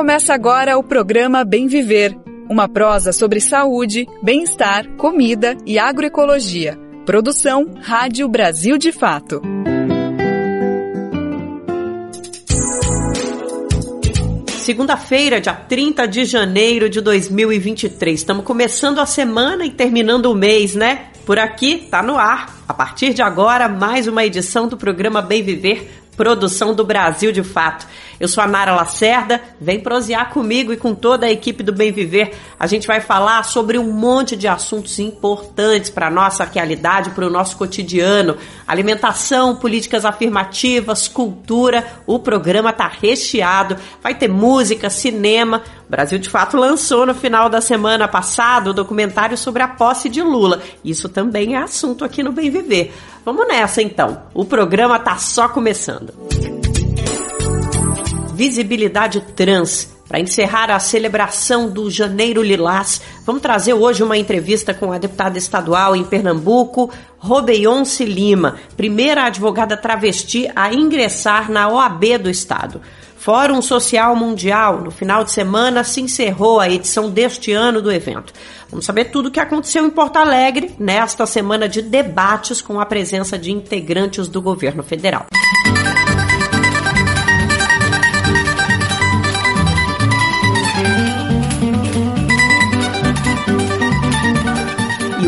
Começa agora o programa Bem Viver, uma prosa sobre saúde, bem-estar, comida e agroecologia. Produção Rádio Brasil de Fato. Segunda-feira, dia 30 de janeiro de 2023. Estamos começando a semana e terminando o mês, né? Por aqui, tá no ar. A partir de agora, mais uma edição do programa Bem Viver produção do Brasil de fato. Eu sou a Nara Lacerda, vem prosear comigo e com toda a equipe do Bem Viver. A gente vai falar sobre um monte de assuntos importantes para a nossa realidade, para o nosso cotidiano. Alimentação, políticas afirmativas, cultura. O programa tá recheado. Vai ter música, cinema. O Brasil de fato lançou no final da semana passada o documentário sobre a posse de Lula. Isso também é assunto aqui no Bem Viver. Vamos nessa então. O programa tá só começando. Visibilidade trans. Para encerrar a celebração do Janeiro Lilás, vamos trazer hoje uma entrevista com a deputada estadual em Pernambuco, Robeionce Lima, primeira advogada travesti a ingressar na OAB do estado. Fórum Social Mundial, no final de semana, se encerrou a edição deste ano do evento. Vamos saber tudo o que aconteceu em Porto Alegre nesta semana de debates com a presença de integrantes do governo federal. E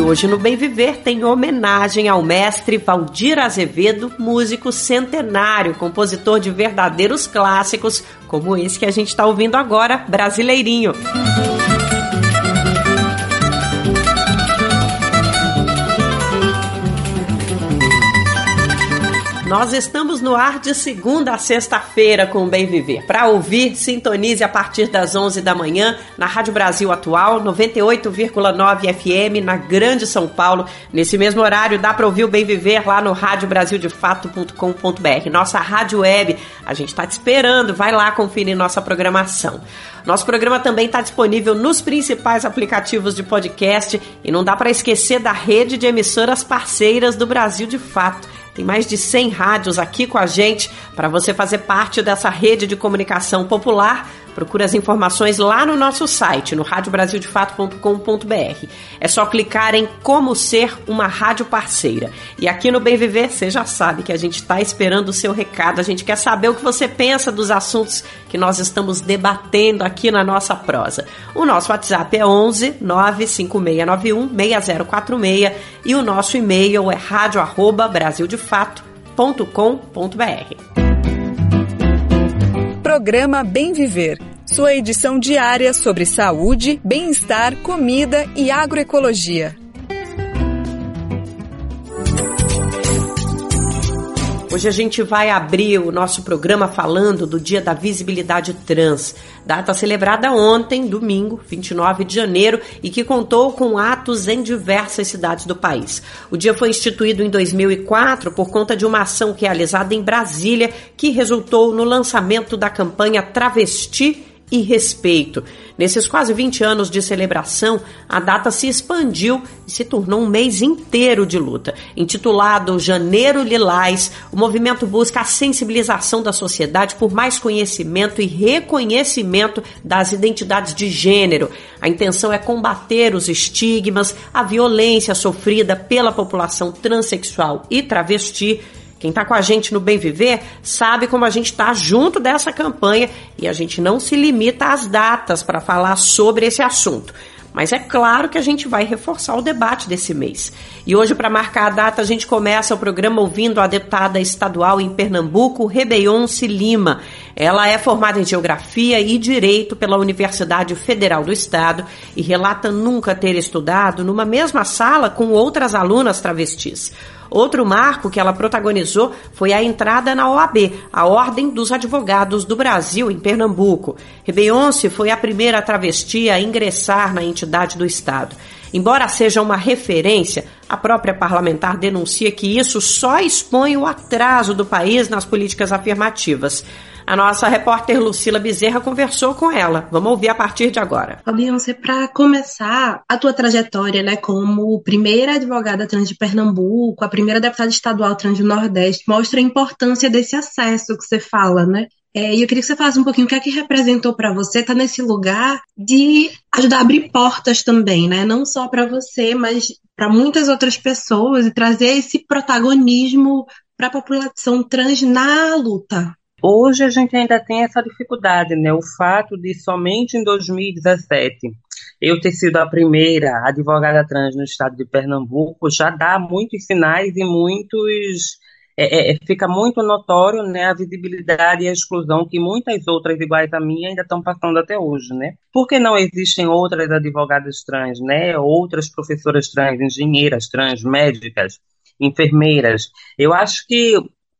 hoje no Bem Viver tem homenagem ao mestre Valdir Azevedo, músico centenário, compositor de verdadeiros clássicos, como esse que a gente está ouvindo agora, Brasileirinho. Nós estamos no ar de segunda a sexta-feira com o Bem Viver. Para ouvir, sintonize a partir das 11 da manhã na Rádio Brasil Atual, 98,9 FM, na Grande São Paulo. Nesse mesmo horário, dá para ouvir o Bem Viver lá no radiobrasildefato.com.br. Nossa rádio web, a gente está te esperando. Vai lá conferir nossa programação. Nosso programa também está disponível nos principais aplicativos de podcast e não dá para esquecer da rede de emissoras parceiras do Brasil de Fato. Tem mais de 100 rádios aqui com a gente para você fazer parte dessa rede de comunicação popular Procure as informações lá no nosso site, no radiobrasildefato.com.br. É só clicar em Como Ser uma Rádio Parceira. E aqui no Bem Viver, você já sabe que a gente está esperando o seu recado. A gente quer saber o que você pensa dos assuntos que nós estamos debatendo aqui na nossa prosa. O nosso WhatsApp é 11 95691 6046 e o nosso e-mail é radio@brasildefato.com.br. Programa Bem Viver, sua edição diária sobre saúde, bem-estar, comida e agroecologia. Hoje a gente vai abrir o nosso programa falando do Dia da Visibilidade Trans, data celebrada ontem, domingo, 29 de janeiro, e que contou com atos em diversas cidades do país. O dia foi instituído em 2004 por conta de uma ação realizada em Brasília que resultou no lançamento da campanha Travesti e respeito. Nesses quase 20 anos de celebração, a data se expandiu e se tornou um mês inteiro de luta. Intitulado Janeiro Lilás, o movimento busca a sensibilização da sociedade por mais conhecimento e reconhecimento das identidades de gênero. A intenção é combater os estigmas, a violência sofrida pela população transexual e travesti quem está com a gente no Bem Viver sabe como a gente está junto dessa campanha e a gente não se limita às datas para falar sobre esse assunto. Mas é claro que a gente vai reforçar o debate desse mês. E hoje, para marcar a data, a gente começa o programa ouvindo a deputada estadual em Pernambuco, Rebeionce Lima. Ela é formada em Geografia e Direito pela Universidade Federal do Estado e relata nunca ter estudado numa mesma sala com outras alunas travestis. Outro marco que ela protagonizou foi a entrada na OAB, a Ordem dos Advogados do Brasil, em Pernambuco. Rebeyonce foi a primeira travesti a ingressar na entidade do Estado. Embora seja uma referência, a própria parlamentar denuncia que isso só expõe o atraso do país nas políticas afirmativas. A nossa repórter Lucila Bezerra conversou com ela. Vamos ouvir a partir de agora. Beyoncé, para começar a tua trajetória, né, como primeira advogada trans de Pernambuco, a primeira deputada estadual trans do Nordeste, mostra a importância desse acesso que você fala, né? É, e eu queria que você falasse um pouquinho o que é que representou para você estar tá nesse lugar de ajudar a abrir portas também, né? Não só para você, mas para muitas outras pessoas e trazer esse protagonismo para a população trans na luta. Hoje a gente ainda tem essa dificuldade, né? O fato de somente em 2017 eu ter sido a primeira advogada trans no estado de Pernambuco já dá muitos sinais e muitos é, é, é, fica muito notório né, a visibilidade e a exclusão que muitas outras iguais a mim ainda estão passando até hoje, né? Porque não existem outras advogadas trans, né? Outras professoras trans, engenheiras trans, médicas, enfermeiras. Eu acho que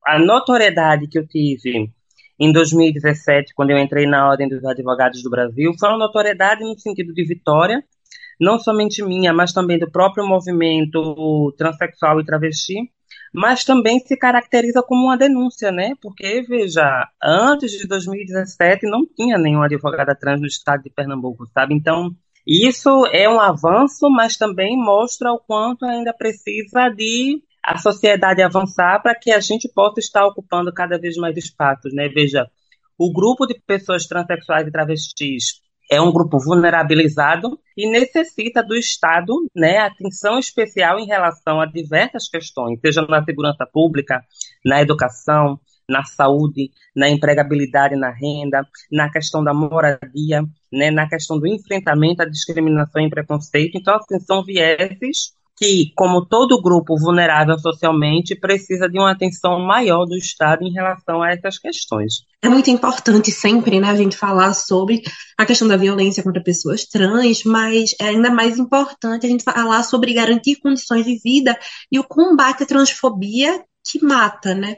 a notoriedade que eu tive em 2017, quando eu entrei na Ordem dos Advogados do Brasil, foi uma notoriedade no sentido de vitória, não somente minha, mas também do próprio movimento transexual e travesti, mas também se caracteriza como uma denúncia, né? Porque, veja, antes de 2017 não tinha nenhuma advogada trans no estado de Pernambuco, sabe? Então, isso é um avanço, mas também mostra o quanto ainda precisa de a sociedade avançar para que a gente possa estar ocupando cada vez mais espaços, né? Veja, o grupo de pessoas transexuais e travestis é um grupo vulnerabilizado e necessita do Estado né, atenção especial em relação a diversas questões, seja na segurança pública, na educação, na saúde, na empregabilidade na renda, na questão da moradia, né, na questão do enfrentamento à discriminação e preconceito. Então, assim, são vieses que, como todo grupo vulnerável socialmente, precisa de uma atenção maior do Estado em relação a essas questões. É muito importante sempre né, a gente falar sobre a questão da violência contra pessoas trans, mas é ainda mais importante a gente falar sobre garantir condições de vida e o combate à transfobia que mata, né?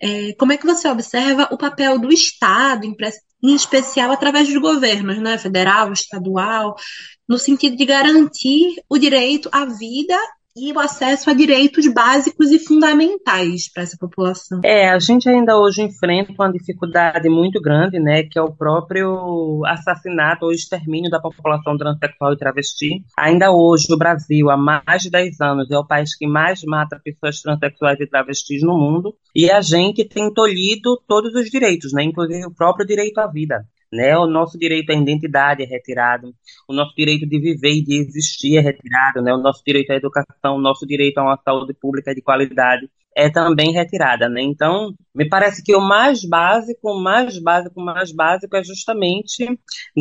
É, como é que você observa o papel do Estado, em especial através dos governos, né? Federal, estadual, no sentido de garantir o direito à vida e o acesso a direitos básicos e fundamentais para essa população. É, a gente ainda hoje enfrenta uma dificuldade muito grande, né, que é o próprio assassinato ou extermínio da população transexual e travesti. Ainda hoje, o Brasil, há mais de 10 anos, é o país que mais mata pessoas transexuais e travestis no mundo, e a gente tem tolhido todos os direitos, né, inclusive o próprio direito à vida né? O nosso direito à identidade é retirado, o nosso direito de viver e de existir é retirado, né? O nosso direito à educação, o nosso direito a uma saúde pública de qualidade é também retirada, né? Então, me parece que o mais básico, o mais básico, o mais básico é justamente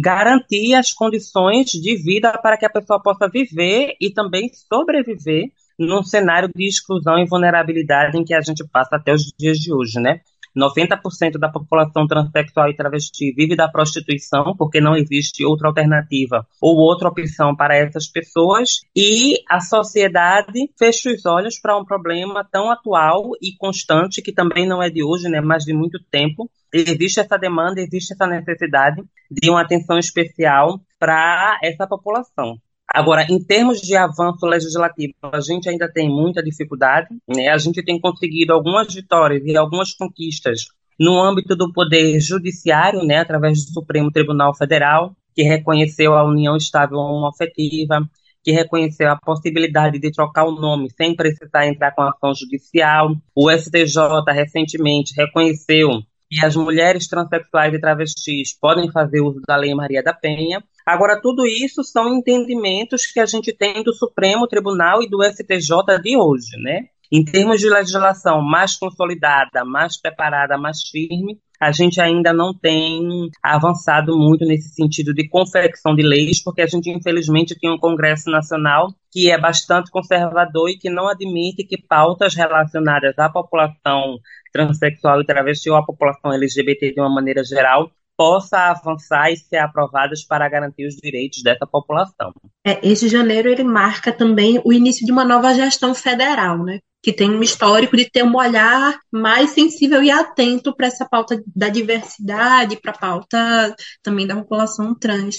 garantir as condições de vida para que a pessoa possa viver e também sobreviver num cenário de exclusão e vulnerabilidade em que a gente passa até os dias de hoje, né? 90% da população transexual e travesti vive da prostituição, porque não existe outra alternativa ou outra opção para essas pessoas, e a sociedade fecha os olhos para um problema tão atual e constante, que também não é de hoje, né, mas de muito tempo. Existe essa demanda, existe essa necessidade de uma atenção especial para essa população. Agora, em termos de avanço legislativo, a gente ainda tem muita dificuldade. Né? A gente tem conseguido algumas vitórias e algumas conquistas no âmbito do poder judiciário, né, através do Supremo Tribunal Federal, que reconheceu a união estável homoafetiva, que reconheceu a possibilidade de trocar o nome sem precisar entrar com ação judicial. O STJ recentemente reconheceu que as mulheres transexuais e travestis podem fazer uso da Lei Maria da Penha. Agora, tudo isso são entendimentos que a gente tem do Supremo Tribunal e do STJ de hoje, né? Em termos de legislação mais consolidada, mais preparada, mais firme, a gente ainda não tem avançado muito nesse sentido de confecção de leis, porque a gente, infelizmente, tem um Congresso Nacional que é bastante conservador e que não admite que pautas relacionadas à população transexual e travesti ou à população LGBT de uma maneira geral possa avançar e ser aprovadas para garantir os direitos dessa população. É, esse janeiro ele marca também o início de uma nova gestão federal, né? que tem um histórico de ter um olhar mais sensível e atento para essa pauta da diversidade, para a pauta também da população trans.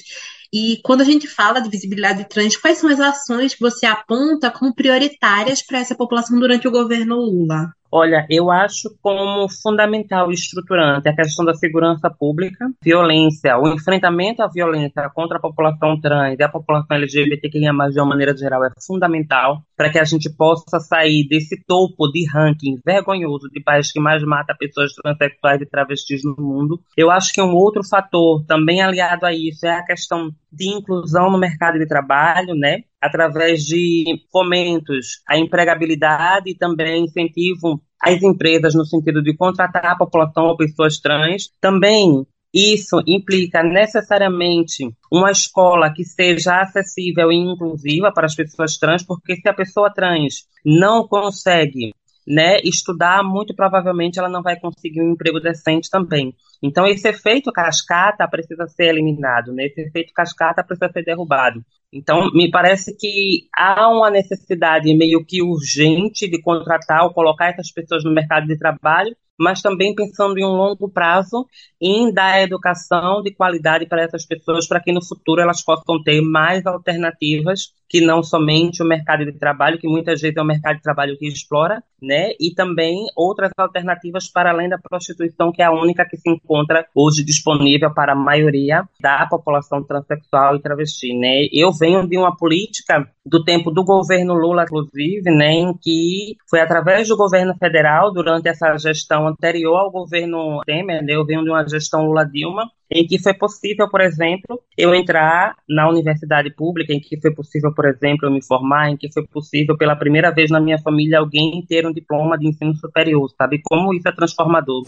E quando a gente fala de visibilidade trans, quais são as ações que você aponta como prioritárias para essa população durante o governo Lula? Olha, eu acho como fundamental e estruturante a questão da segurança pública, violência, o enfrentamento à violência contra a população trans e a população LGBTQIA+, de uma maneira geral, é fundamental para que a gente possa sair desse topo de ranking vergonhoso de país que mais mata pessoas transexuais e travestis no mundo. Eu acho que um outro fator também aliado a isso é a questão de inclusão no mercado de trabalho, né? Através de fomentos à empregabilidade e também incentivo às empresas no sentido de contratar a população ou pessoas trans. Também isso implica necessariamente uma escola que seja acessível e inclusiva para as pessoas trans, porque se a pessoa trans não consegue né, estudar, muito provavelmente ela não vai conseguir um emprego decente também. Então, esse efeito cascata precisa ser eliminado, né? esse efeito cascata precisa ser derrubado. Então, me parece que há uma necessidade meio que urgente de contratar ou colocar essas pessoas no mercado de trabalho, mas também pensando em um longo prazo em dar educação de qualidade para essas pessoas, para que no futuro elas possam ter mais alternativas que não somente o mercado de trabalho, que muitas vezes é o mercado de trabalho que explora, né? E também outras alternativas para além da prostituição, que é a única que se encontra hoje disponível para a maioria da população transexual e travesti, né? Eu venho de uma política do tempo do governo Lula, inclusive, né, em que foi através do governo federal, durante essa gestão anterior ao governo Temer, né, eu venho de uma gestão Lula-Dilma, em que foi possível, por exemplo, eu entrar na universidade pública, em que foi possível, por exemplo, eu me formar, em que foi possível, pela primeira vez na minha família, alguém ter um diploma de ensino superior, sabe? Como isso é transformador.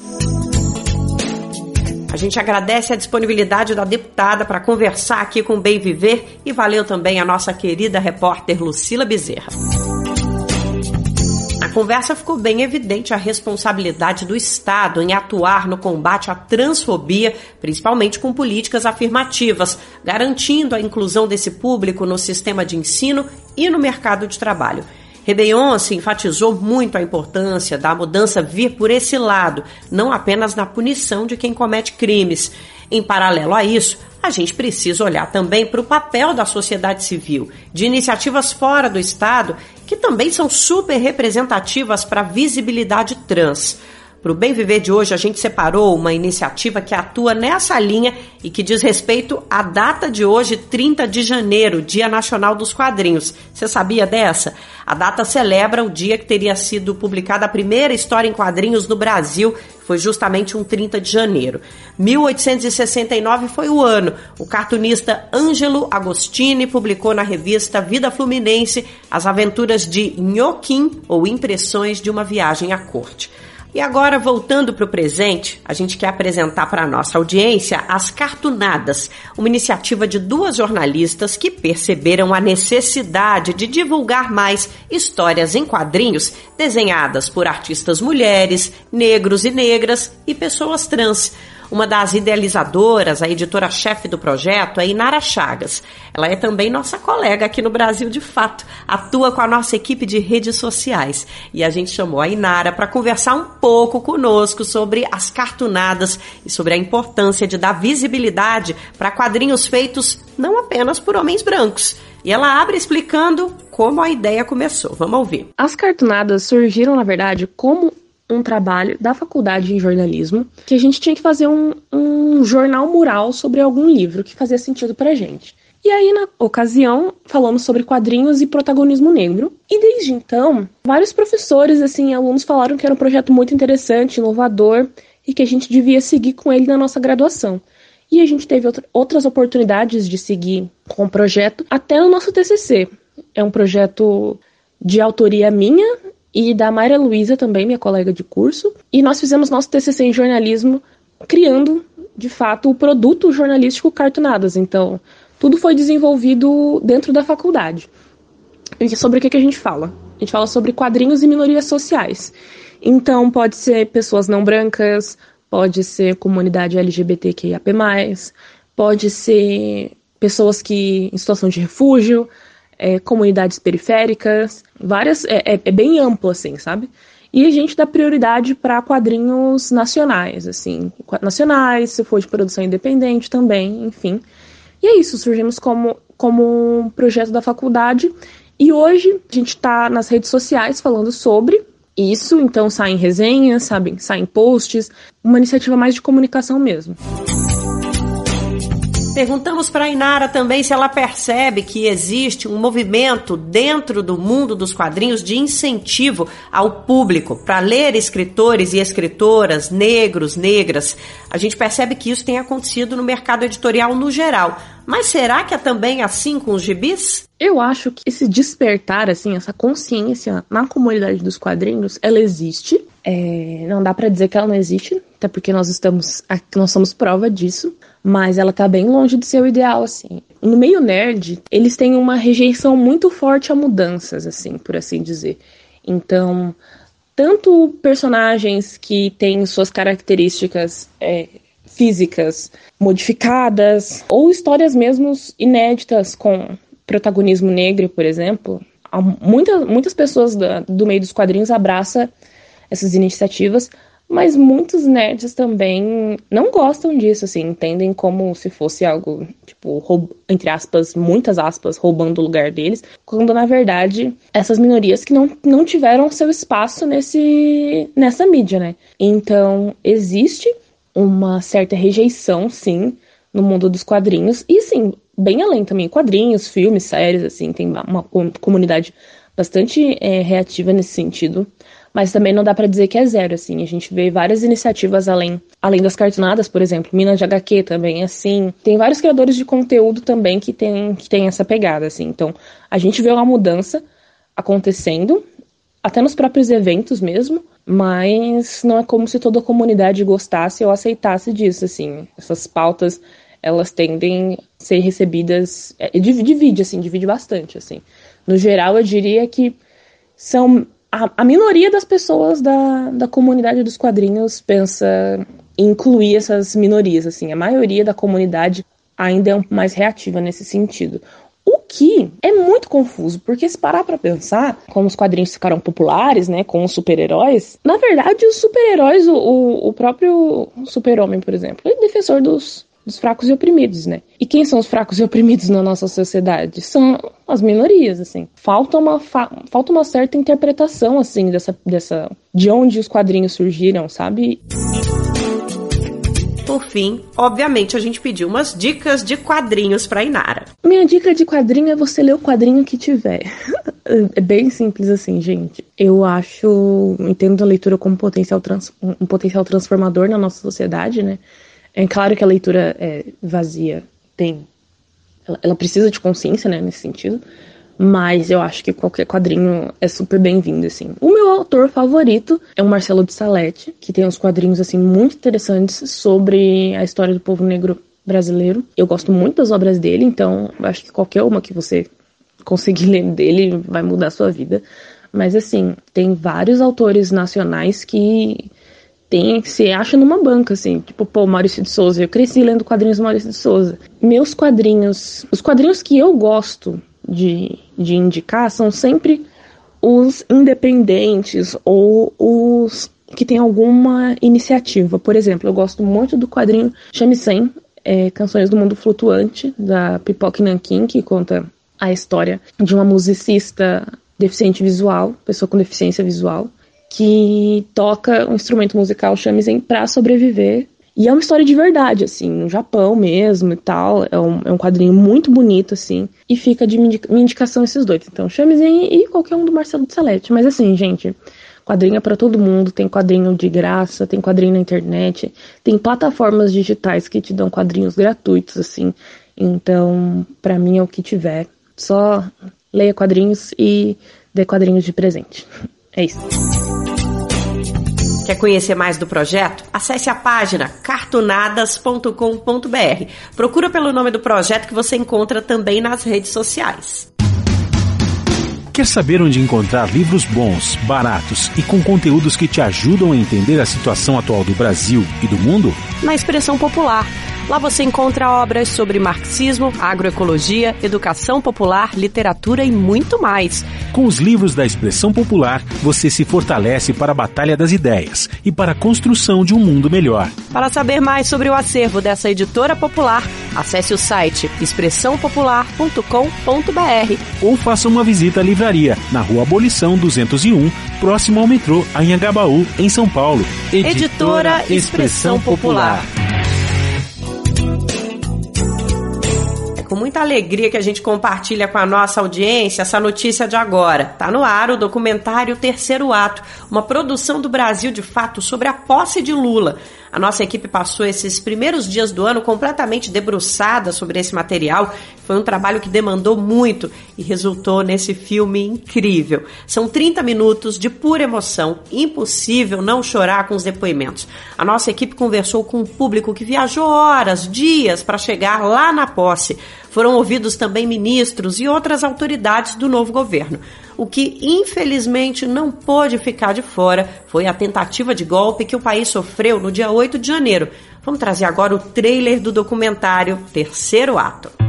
A gente agradece a disponibilidade da deputada para conversar aqui com o Bem Viver e valeu também a nossa querida repórter Lucila Bezerra conversa ficou bem evidente a responsabilidade do Estado em atuar no combate à transfobia, principalmente com políticas afirmativas, garantindo a inclusão desse público no sistema de ensino e no mercado de trabalho. Rebeion enfatizou muito a importância da mudança vir por esse lado, não apenas na punição de quem comete crimes. Em paralelo a isso, a gente precisa olhar também para o papel da sociedade civil, de iniciativas fora do Estado, que também são super representativas para a visibilidade trans. Para o Bem Viver de hoje, a gente separou uma iniciativa que atua nessa linha e que diz respeito à data de hoje, 30 de janeiro, Dia Nacional dos Quadrinhos. Você sabia dessa? A data celebra o dia que teria sido publicada a primeira história em quadrinhos no Brasil, foi justamente um 30 de janeiro. 1869 foi o ano. O cartunista Ângelo Agostini publicou na revista Vida Fluminense as aventuras de Nhoquim, ou Impressões de uma Viagem à Corte. E agora, voltando para o presente, a gente quer apresentar para a nossa audiência as Cartunadas, uma iniciativa de duas jornalistas que perceberam a necessidade de divulgar mais histórias em quadrinhos desenhadas por artistas mulheres, negros e negras e pessoas trans uma das idealizadoras, a editora-chefe do projeto, é Inara Chagas. Ela é também nossa colega aqui no Brasil de fato, atua com a nossa equipe de redes sociais. E a gente chamou a Inara para conversar um pouco conosco sobre as cartunadas e sobre a importância de dar visibilidade para quadrinhos feitos não apenas por homens brancos. E ela abre explicando como a ideia começou. Vamos ouvir. As cartunadas surgiram, na verdade, como um trabalho da faculdade em jornalismo que a gente tinha que fazer um, um jornal mural sobre algum livro que fazia sentido pra gente. E aí, na ocasião, falamos sobre quadrinhos e protagonismo negro. E desde então, vários professores, assim, alunos falaram que era um projeto muito interessante, inovador e que a gente devia seguir com ele na nossa graduação. E a gente teve outras oportunidades de seguir com o projeto até o nosso TCC. É um projeto de autoria minha e da Mayra Luiza também, minha colega de curso. E nós fizemos nosso TCC em jornalismo criando, de fato, o produto jornalístico Cartunadas. Então, tudo foi desenvolvido dentro da faculdade. E sobre o que, a gente fala? A gente fala sobre quadrinhos e minorias sociais. Então, pode ser pessoas não brancas, pode ser comunidade LGBTQIAP+, pode ser pessoas que em situação de refúgio, é, comunidades periféricas, várias. É, é, é, bem amplo, assim, sabe? E a gente dá prioridade para quadrinhos nacionais, assim, nacionais, se for de produção independente também, enfim. E é isso, surgimos como, como um projeto da faculdade e hoje a gente está nas redes sociais falando sobre isso, então saem resenhas, sabem, saem posts, uma iniciativa mais de comunicação mesmo. Perguntamos para Inara também se ela percebe que existe um movimento dentro do mundo dos quadrinhos de incentivo ao público para ler escritores e escritoras negros, negras. A gente percebe que isso tem acontecido no mercado editorial no geral. Mas será que é também assim com os gibis? Eu acho que esse despertar, assim, essa consciência na comunidade dos quadrinhos, ela existe. É, não dá para dizer que ela não existe, até porque nós estamos, nós somos prova disso mas ela tá bem longe do seu ideal, assim. No meio nerd, eles têm uma rejeição muito forte a mudanças, assim, por assim dizer. Então, tanto personagens que têm suas características é, físicas modificadas, ou histórias mesmo inéditas com protagonismo negro, por exemplo, muita, muitas pessoas da, do meio dos quadrinhos abraçam essas iniciativas, mas muitos nerds também não gostam disso, assim, entendem como se fosse algo, tipo, entre aspas, muitas aspas, roubando o lugar deles, quando na verdade essas minorias que não, não tiveram seu espaço nesse, nessa mídia, né? Então, existe uma certa rejeição, sim, no mundo dos quadrinhos, e sim, bem além também, quadrinhos, filmes, séries, assim, tem uma comunidade bastante é, reativa nesse sentido mas também não dá para dizer que é zero, assim. A gente vê várias iniciativas além, além das cartonadas, por exemplo, Minas de HQ também assim. Tem vários criadores de conteúdo também que tem, que tem essa pegada, assim. Então, a gente vê uma mudança acontecendo, até nos próprios eventos mesmo, mas não é como se toda a comunidade gostasse ou aceitasse disso, assim. Essas pautas, elas tendem a ser recebidas, é, divide, assim, divide bastante, assim. No geral, eu diria que são a, a minoria das pessoas da, da comunidade dos quadrinhos pensa em incluir essas minorias, assim. A maioria da comunidade ainda é um, mais reativa nesse sentido. O que é muito confuso, porque se parar pra pensar, como os quadrinhos ficaram populares, né, com os super-heróis, na verdade, os super-heróis, o, o próprio super-homem, por exemplo, é defensor dos, dos fracos e oprimidos, né? E quem são os fracos e oprimidos na nossa sociedade? São as minorias, assim. Falta uma, fa falta uma certa interpretação, assim, dessa, dessa. de onde os quadrinhos surgiram, sabe? Por fim, obviamente, a gente pediu umas dicas de quadrinhos pra Inara. Minha dica de quadrinho é você ler o quadrinho que tiver. é bem simples assim, gente. Eu acho. Entendo a leitura como potencial trans, um potencial transformador na nossa sociedade, né? É claro que a leitura é vazia tem. Ela, ela precisa de consciência, né, nesse sentido. Mas eu acho que qualquer quadrinho é super bem-vindo, assim. O meu autor favorito é o Marcelo de Salete, que tem uns quadrinhos, assim, muito interessantes sobre a história do povo negro brasileiro. Eu gosto muito das obras dele, então acho que qualquer uma que você conseguir ler dele vai mudar a sua vida. Mas, assim, tem vários autores nacionais que tem, se acha numa banca, assim, tipo, pô, Maurício de Souza. Eu cresci lendo quadrinhos Maurício de Souza. Meus quadrinhos, os quadrinhos que eu gosto de, de indicar são sempre os independentes ou os que tem alguma iniciativa. Por exemplo, eu gosto muito do quadrinho Shamisen, é, Canções do Mundo Flutuante, da Pipoque Nankin, que conta a história de uma musicista deficiente visual, pessoa com deficiência visual, que toca um instrumento musical shamisen para sobreviver. E é uma história de verdade, assim, no Japão mesmo e tal. É um, é um quadrinho muito bonito, assim. E fica de minha indicação esses dois. Então, shamisen e qualquer um do Marcelo de Salete. Mas assim, gente, quadrinho é para todo mundo. Tem quadrinho de graça, tem quadrinho na internet. Tem plataformas digitais que te dão quadrinhos gratuitos, assim. Então, para mim é o que tiver. Só leia quadrinhos e dê quadrinhos de presente. É isso. Quer conhecer mais do projeto? Acesse a página cartonadas.com.br. Procura pelo nome do projeto que você encontra também nas redes sociais. Quer saber onde encontrar livros bons, baratos e com conteúdos que te ajudam a entender a situação atual do Brasil e do mundo? Na Expressão Popular Lá você encontra obras sobre marxismo, agroecologia, educação popular, literatura e muito mais. Com os livros da expressão popular, você se fortalece para a batalha das ideias e para a construção de um mundo melhor. Para saber mais sobre o acervo dessa editora popular, Acesse o site expressãopopular.com.br ou faça uma visita à livraria na Rua Abolição 201, próximo ao metrô Anhangabaú, em São Paulo. Editora Expressão Popular. Com muita alegria que a gente compartilha com a nossa audiência essa notícia de agora. Tá no ar o documentário Terceiro Ato, uma produção do Brasil de fato sobre a posse de Lula. A nossa equipe passou esses primeiros dias do ano completamente debruçada sobre esse material. Foi um trabalho que demandou muito e resultou nesse filme incrível. São 30 minutos de pura emoção, impossível não chorar com os depoimentos. A nossa equipe conversou com um público que viajou horas, dias para chegar lá na posse. Foram ouvidos também ministros e outras autoridades do novo governo. O que infelizmente não pôde ficar de fora foi a tentativa de golpe que o país sofreu no dia 8 de janeiro. Vamos trazer agora o trailer do documentário Terceiro Ato.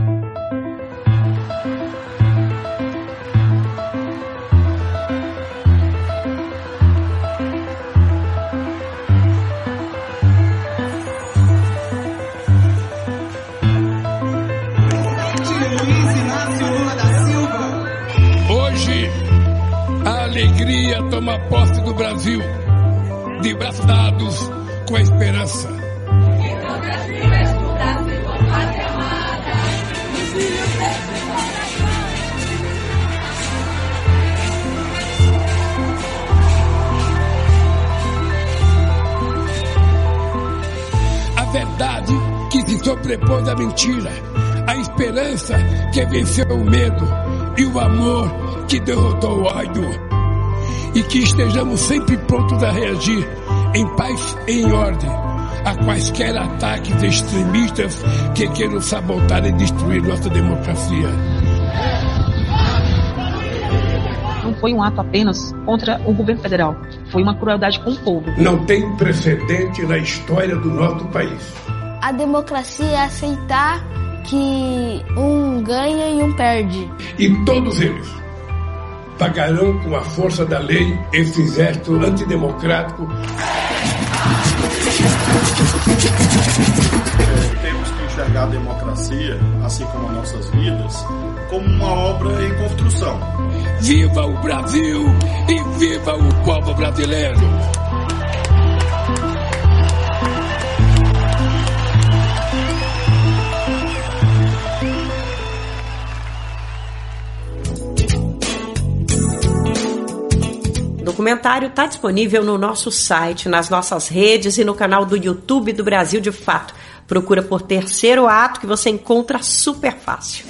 Alegria toma posse do Brasil, de braços dados com a esperança. A verdade que se sobrepôs à mentira, a esperança que venceu o medo e o amor que derrotou o ódio e que estejamos sempre prontos a reagir em paz e em ordem a quaisquer ataques extremistas que queiram sabotar e destruir nossa democracia. Não foi um ato apenas contra o governo federal, foi uma crueldade com o povo. Não tem precedente na história do nosso país. A democracia é aceitar que um ganha e um perde. E todos eles pagarão com a força da lei esse gesto antidemocrático. É, temos que enxergar a democracia, assim como as nossas vidas, como uma obra em construção. Viva o Brasil e viva o povo brasileiro! Documentário está disponível no nosso site, nas nossas redes e no canal do YouTube do Brasil de Fato. Procura por Terceiro Ato que você encontra super fácil.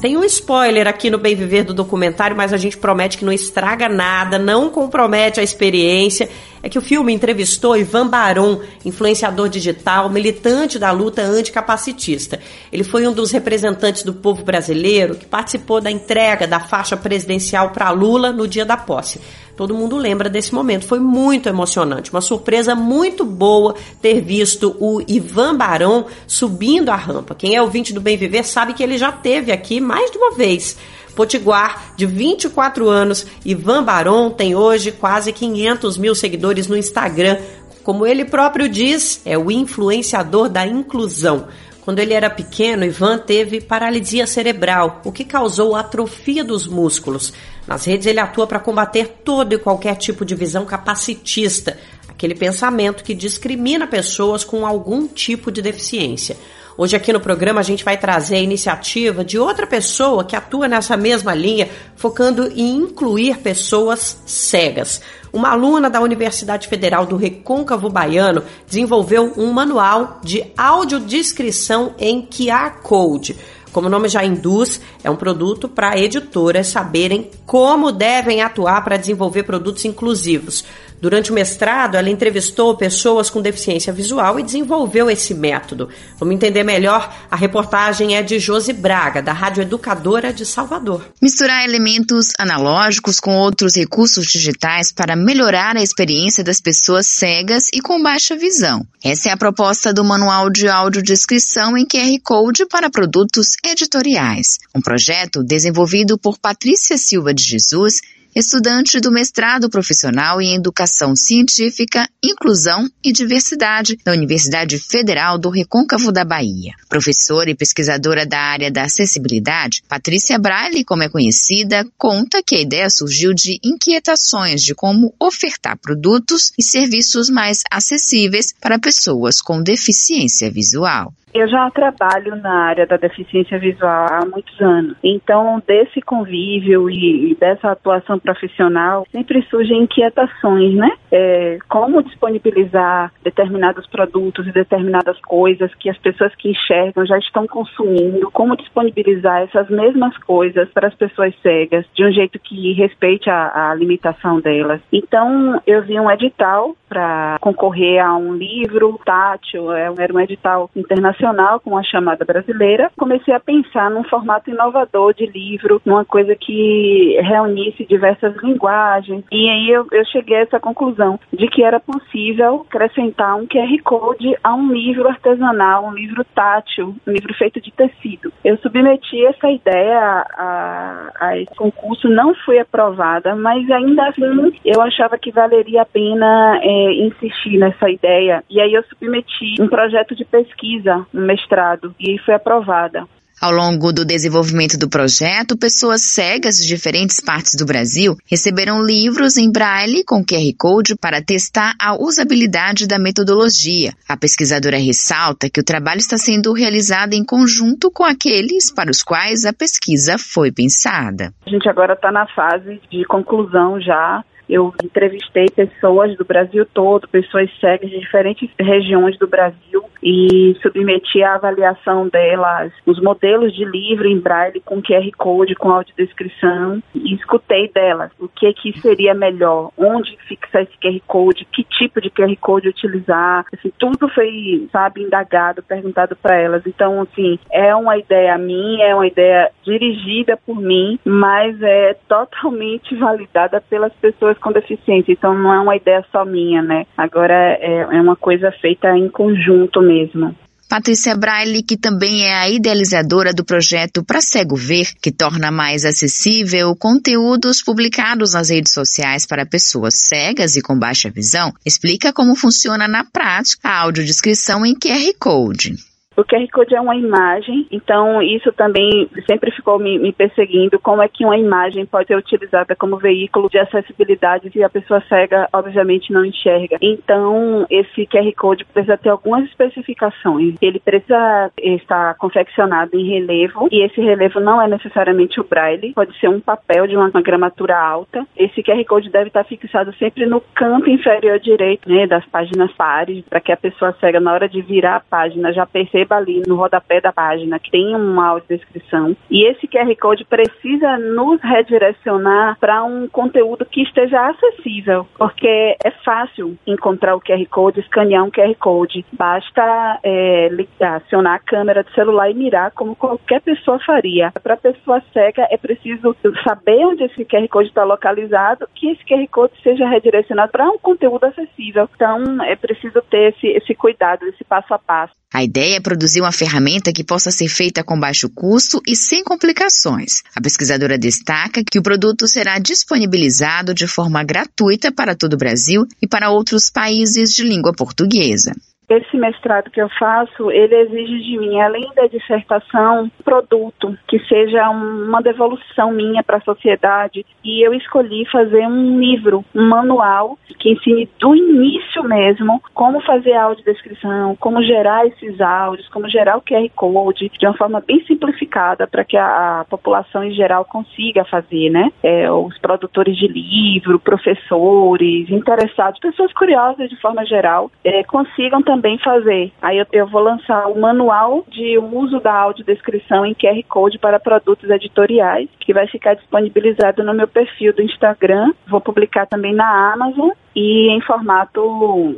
Tem um spoiler aqui no Bem Viver do documentário, mas a gente promete que não estraga nada, não compromete a experiência. É que o filme entrevistou Ivan Baron, influenciador digital, militante da luta anticapacitista. Ele foi um dos representantes do povo brasileiro que participou da entrega da faixa presidencial para Lula no dia da posse. Todo mundo lembra desse momento. Foi muito emocionante. Uma surpresa muito boa ter visto o Ivan Barão subindo a rampa. Quem é ouvinte do Bem Viver sabe que ele já teve aqui mais de uma vez. Potiguar, de 24 anos, Ivan Baron tem hoje quase 500 mil seguidores no Instagram. Como ele próprio diz, é o influenciador da inclusão. Quando ele era pequeno, Ivan teve paralisia cerebral, o que causou atrofia dos músculos. Nas redes, ele atua para combater todo e qualquer tipo de visão capacitista, aquele pensamento que discrimina pessoas com algum tipo de deficiência. Hoje aqui no programa a gente vai trazer a iniciativa de outra pessoa que atua nessa mesma linha, focando em incluir pessoas cegas. Uma aluna da Universidade Federal do Recôncavo Baiano desenvolveu um manual de audiodescrição em QR Code. Como o nome já induz, é um produto para editoras saberem como devem atuar para desenvolver produtos inclusivos. Durante o mestrado, ela entrevistou pessoas com deficiência visual e desenvolveu esse método. Vamos entender melhor? A reportagem é de Josi Braga, da Rádio Educadora de Salvador. Misturar elementos analógicos com outros recursos digitais para melhorar a experiência das pessoas cegas e com baixa visão. Essa é a proposta do Manual de Audiodescrição em QR Code para produtos editoriais. Um projeto desenvolvido por Patrícia Silva de Jesus estudante do mestrado profissional em Educação Científica, Inclusão e Diversidade da Universidade Federal do Recôncavo da Bahia. Professora e pesquisadora da área da acessibilidade, Patrícia Braille, como é conhecida, conta que a ideia surgiu de inquietações de como ofertar produtos e serviços mais acessíveis para pessoas com deficiência visual. Eu já trabalho na área da deficiência visual há muitos anos. Então, desse convívio e, dessa atuação profissional, sempre surgem inquietações, né? É, como disponibilizar determinados produtos e determinadas coisas que as pessoas que enxergam já estão consumindo, como disponibilizar essas mesmas coisas para as pessoas cegas de um jeito que respeite a, a limitação delas. Então, eu vi um edital para concorrer a um livro tátil, é, era um edital internacional internacional com a chamada brasileira, comecei a pensar num formato inovador de livro, numa coisa que reunisse diversas linguagens. E aí eu, eu cheguei a essa conclusão de que era possível acrescentar um QR Code a um livro artesanal, um livro tátil, um livro feito de tecido. Eu submeti essa ideia a, a esse concurso, não fui aprovada, mas ainda assim eu achava que valeria a pena é, insistir nessa ideia. E aí eu submeti um projeto de pesquisa mestrado e foi aprovada. Ao longo do desenvolvimento do projeto, pessoas cegas de diferentes partes do Brasil receberam livros em braille com QR Code para testar a usabilidade da metodologia. A pesquisadora ressalta que o trabalho está sendo realizado em conjunto com aqueles para os quais a pesquisa foi pensada. A gente agora está na fase de conclusão já eu entrevistei pessoas do Brasil todo, pessoas cegas de diferentes regiões do Brasil e submeti a avaliação delas, os modelos de livro em braille com QR Code, com audiodescrição e escutei delas o que que seria melhor, onde fixar esse QR Code, que tipo de QR Code utilizar, assim, tudo foi, sabe, indagado, perguntado para elas. Então, assim, é uma ideia minha, é uma ideia dirigida por mim, mas é totalmente validada pelas pessoas com deficiência, então não é uma ideia só minha, né? Agora é, é uma coisa feita em conjunto mesmo. Patrícia Braille, que também é a idealizadora do projeto Pra Cego Ver, que torna mais acessível conteúdos publicados nas redes sociais para pessoas cegas e com baixa visão, explica como funciona na prática a audiodescrição em QR Code. O QR Code é uma imagem, então isso também sempre ficou me, me, perseguindo, como é que uma imagem pode ser utilizada como veículo de acessibilidade se a pessoa cega, obviamente, não enxerga. Então, esse QR Code precisa ter algumas especificações. Ele precisa estar confeccionado em relevo, e esse relevo não é necessariamente o braille, pode ser um papel de uma, uma gramatura alta. Esse QR Code deve estar fixado sempre no canto inferior direito né, das páginas pares, para que a pessoa cega, na hora de virar a página, já perceba ali no rodapé da página que tem uma audiodescrição. E esse QR Code precisa nos redirecionar para um conteúdo que esteja acessível, porque é fácil encontrar o QR Code, escanear um QR Code. Basta é, acionar a câmera do celular e mirar como qualquer pessoa faria. Para a pessoa cega, é preciso saber onde esse QR Code está localizado, que esse QR Code seja redirecionado para um conteúdo acessível. Então, é preciso ter esse, esse cuidado, esse passo a passo. A ideia é produzir uma ferramenta que possa ser feita com baixo custo e sem complicações. A pesquisadora destaca que o produto será disponibilizado de forma gratuita para todo o Brasil e para outros países de língua portuguesa esse mestrado que eu faço, ele exige de mim, além da dissertação, um produto que seja uma devolução minha para a sociedade. E eu escolhi fazer um livro, um manual que ensine do início mesmo como fazer audiodescrição, como gerar esses áudios, como gerar o QR Code de uma forma bem simplificada para que a, a, população em geral consiga fazer, né? É, os produtores de livro, professores, interessados, pessoas curiosas de forma geral, é, consigam também também fazer. Aí eu, eu vou lançar o manual de uso da audiodescrição em QR Code para produtos editoriais, que vai ficar disponibilizado no meu perfil do Instagram. Vou publicar também na Amazon e em formato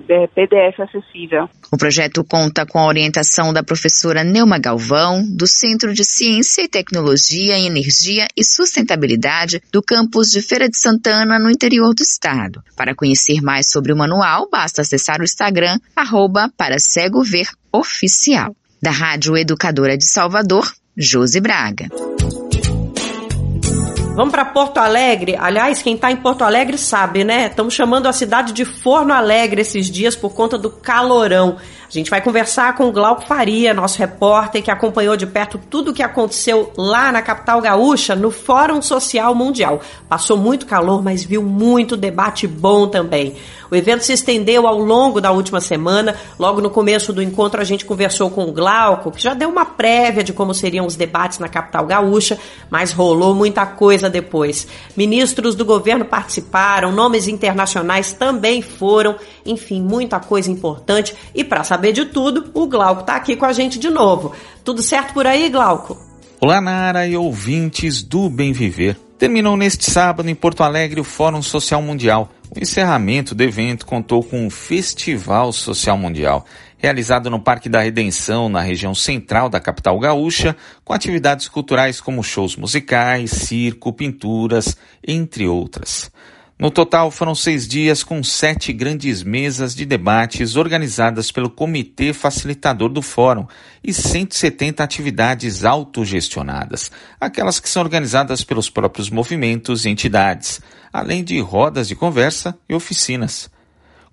é, PDF acessível. O projeto conta com a orientação da professora Neuma Galvão, do Centro de Ciência e Tecnologia em Energia e Sustentabilidade do campus de Feira de Santana, no interior do estado. Para conhecer mais sobre o manual, basta acessar o Instagram, arroba para cego ver oficial. Da Rádio Educadora de Salvador, Josi Braga. Vamos para Porto Alegre. Aliás, quem está em Porto Alegre sabe, né? Estamos chamando a cidade de Forno Alegre esses dias por conta do calorão. A gente vai conversar com Glauco Faria, nosso repórter que acompanhou de perto tudo o que aconteceu lá na capital gaúcha no Fórum Social Mundial. Passou muito calor, mas viu muito debate bom também. O evento se estendeu ao longo da última semana. Logo no começo do encontro, a gente conversou com o Glauco, que já deu uma prévia de como seriam os debates na capital gaúcha, mas rolou muita coisa depois. Ministros do governo participaram, nomes internacionais também foram, enfim, muita coisa importante. E para saber de tudo, o Glauco está aqui com a gente de novo. Tudo certo por aí, Glauco? Olá, Nara e ouvintes do Bem Viver. Terminou neste sábado em Porto Alegre o Fórum Social Mundial. O encerramento do evento contou com um Festival Social Mundial, realizado no Parque da Redenção, na região central da capital gaúcha, com atividades culturais como shows musicais, circo, pinturas, entre outras. No total, foram seis dias com sete grandes mesas de debates organizadas pelo Comitê Facilitador do Fórum e 170 atividades autogestionadas, aquelas que são organizadas pelos próprios movimentos e entidades, além de rodas de conversa e oficinas.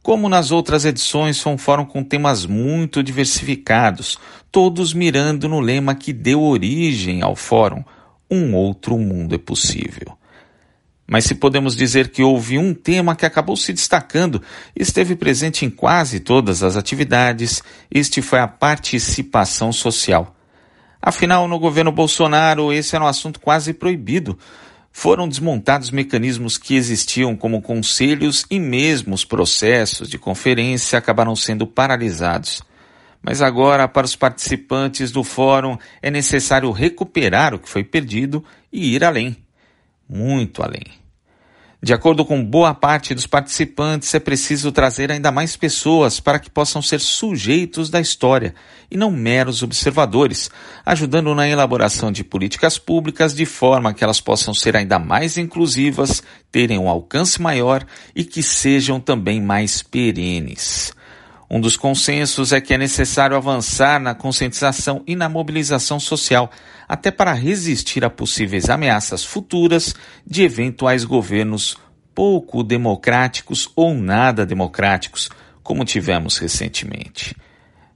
Como nas outras edições, foi um fórum com temas muito diversificados, todos mirando no lema que deu origem ao fórum: Um outro mundo é possível. Mas se podemos dizer que houve um tema que acabou se destacando e esteve presente em quase todas as atividades, este foi a participação social. Afinal, no governo Bolsonaro, esse era um assunto quase proibido. Foram desmontados mecanismos que existiam, como conselhos e mesmo os processos de conferência acabaram sendo paralisados. Mas agora, para os participantes do fórum, é necessário recuperar o que foi perdido e ir além muito além. De acordo com boa parte dos participantes, é preciso trazer ainda mais pessoas para que possam ser sujeitos da história e não meros observadores, ajudando na elaboração de políticas públicas de forma que elas possam ser ainda mais inclusivas, terem um alcance maior e que sejam também mais perenes. Um dos consensos é que é necessário avançar na conscientização e na mobilização social, até para resistir a possíveis ameaças futuras de eventuais governos pouco democráticos ou nada democráticos, como tivemos recentemente.